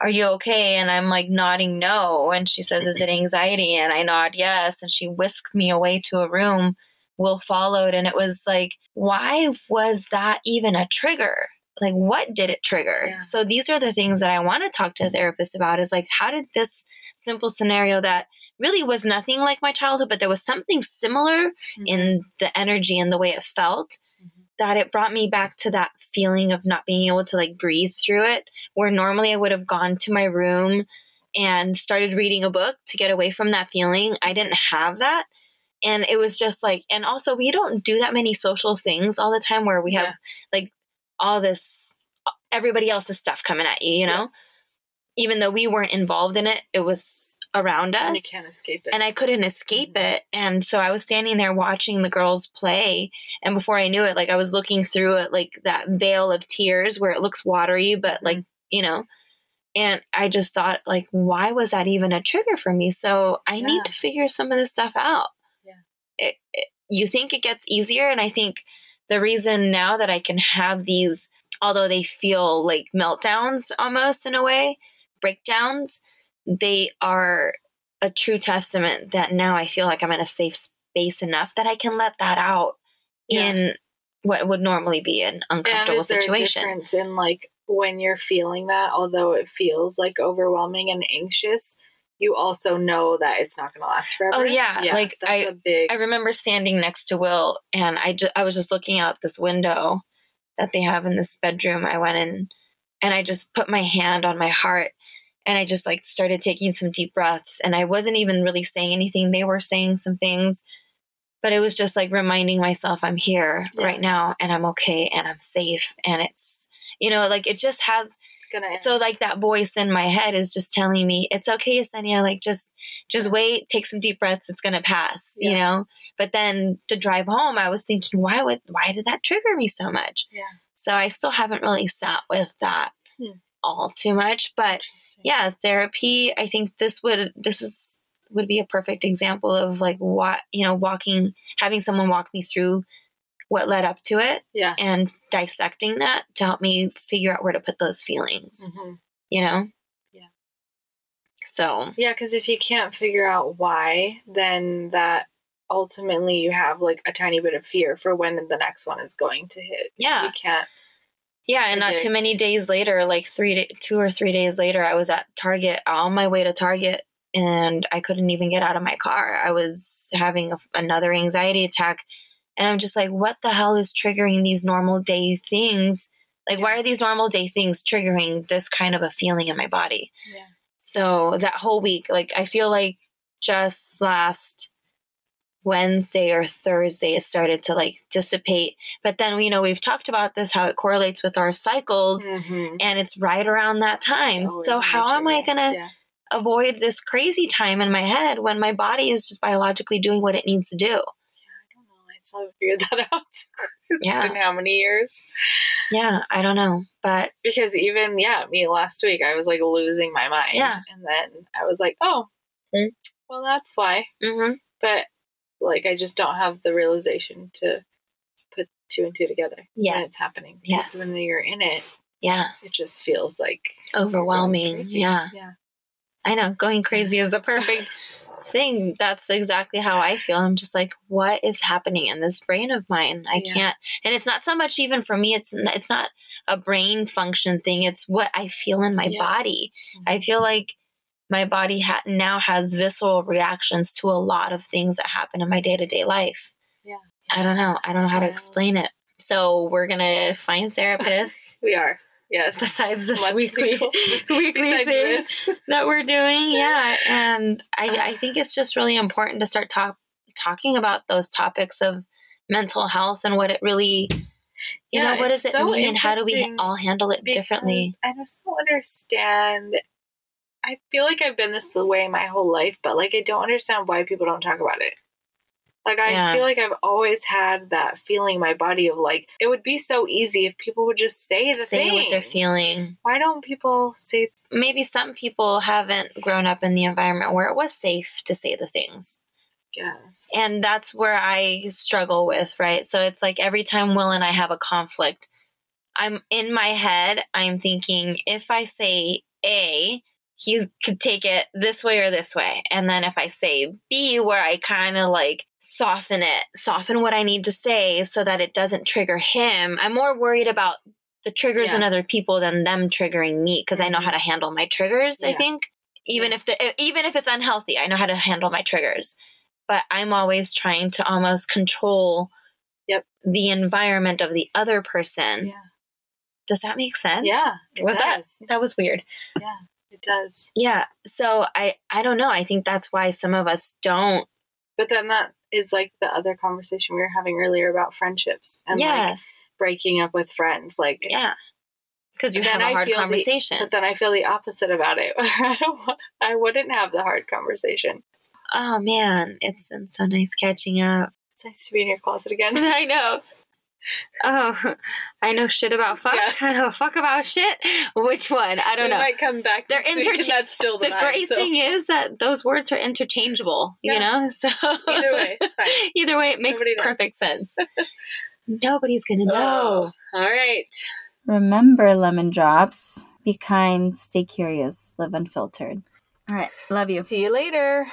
Are you okay? And I'm like nodding no. And she says, Is it anxiety? And I nod yes. And she whisked me away to a room. Will followed. And it was like, why was that even a trigger? Like, what did it trigger? Yeah. So, these are the things that I want to talk to a therapist about is like, how did this simple scenario that really was nothing like my childhood, but there was something similar in the energy and the way it felt Mhm. that it brought me back to that feeling of not being able to like breathe through it where normally i would have gone to my room and started reading a book to get away from that feeling i didn't have that and it was just like and also we don't do that many social things all the time where we have Yeah. like all this everybody else's stuff coming at you you know even though we weren't involved in it it was around us and you can't escape it. and I couldn't escape Mhm. it. And so I was standing there watching the girls play. And before I knew it, like I was looking through it, like that veil of tears where it looks watery, but like, you know, and I just thought, like, why was that even a trigger for me? So I Yeah. need to figure some of this stuff out. It, it, you think it gets easier. And I think the reason now that I can have these, although they feel like meltdowns almost in a way, breakdowns, they are a true testament that now I feel like I'm in a safe space enough that I can let that out Yeah. in what would normally be an and uncomfortable is there a situation. difference in like when you're feeling that, although it feels like overwhelming and anxious, you also know that it's not going to last forever. Oh, yeah, like, that's I- a big. I remember standing next to Will and I, ju- I was just looking out this window that they have in this bedroom. I went in and I just put my hand on my heart and I just like started taking some deep breaths and I wasn't even really saying anything. They were saying some things, but it was just like reminding myself I'm here Yeah. right now and I'm okay and I'm safe and it's, you know, like it just has gonna so like that voice in my head is just telling me it's okay Yesenia like just just wait take some deep breaths it's gonna pass you know? But then the drive home I was thinking why would why did that trigger me so much? Yeah. so I still haven't really sat with that Hmm. all too much but yeah therapy I think this would this is would be a perfect example of like what you know walking having someone walk me through what led up to it Yeah. and dissecting that to help me figure out where to put those feelings Mhm. you know? Yeah. So, Yeah, because if you can't figure out why, then that ultimately you have like a tiny bit of fear for when the next one is going to hit. yeah. You can't. Yeah. And not too many days later, like three, da- two or three days later, I was at Target on my way to Target and I couldn't even get out of my car. I was having a, another anxiety attack. And I'm just like, what the hell is triggering these normal day things? Like, why are these normal day things triggering this kind of a feeling in my body? Yeah. So that whole week, like I feel like just last Wednesday or Thursday it started to like dissipate. But then you know, we've talked about this how it correlates with our cycles Mhm. and it's right around that time. Always so how am I gonna Yeah. avoid this crazy time in my head when my body is just biologically doing what it needs to do? I don't know. I still haven't figured that out. Yeah. been how many years? Yeah, I don't know. But Because even yeah, me last week I was like losing my mind. Yeah. And then I was like, oh, Mm. well that's why. mhm. But like I just don't have the realization to put two and two together Yeah. it's happening. Yeah. Because when you're in it, yeah, it just feels like overwhelming. Yeah. Yeah. I know going crazy is the perfect thing. That's exactly how I feel. I'm just like, what is happening in this brain of mine? I Yeah. can't. And it's not so much even for me. It's it's not a brain function thing. It's what I feel in my Yeah. body. Mhm. I feel like my body ha- now has visceral reactions to a lot of things that happen in my day to day life. Yeah. I don't know. I don't know how to explain it. So we're gonna find therapists We are. Yes. besides this Monthly weekly weekly thing that we're doing. Yeah, and I, uh-huh. I think it's just really important to start talk, talking about those topics of mental health and what it really, you Yeah, know, what does it so mean and how do we all handle it differently? I just don't understand. I feel like I've been this way my whole life, but like I don't understand why people don't talk about it. Like I Yeah. feel like I've always had that feeling in my body of like it would be so easy if people would just say the Say what they're feeling. Why don't people say Maybe some people haven't grown up in the environment where it was safe to say the things. yes? And that's where I struggle with, right? So it's like every time Will and I have a conflict, I'm in my head, I'm thinking if I say A, he could take it this way or this way. And then if I say B, where I kind of like soften it, soften what I need to say so that it doesn't trigger him, I'm more worried about the triggers in other people than them triggering me because I know how to mm-hmm. handle my triggers, I think. Even Yeah. if the even if it's unhealthy, I know how to handle my triggers. But I'm always trying to almost control Yep. the environment of the other person. Yeah. Does that make sense? Yeah, it Was that does. that was weird. Yeah, it does. Yeah. So I I don't know. I think that's why some of us don't. But then that is like the other conversation we were having earlier about friendships and like yes. breaking up with friends. Like yeah. Because you have a I hard feel the- conversation. But then I feel the opposite about it. I don't want, I wouldn't have the hard conversation. oh man, it's been so nice catching up. It's nice to be in your closet again. I know. Oh, I know shit about fuck. Yeah. I know fuck about shit. Which one? I don't we know. might come back. They're next week and intercha- That's still the, the vibe, great so thing is that those words are interchangeable, you know? So Either way, it's fine. Either way, it makes Nobody knows. perfect sense. Nobody's gonna Oh, know. all right. Remember, lemon drops. Be kind, stay curious, live unfiltered. All right. Love you. See you later.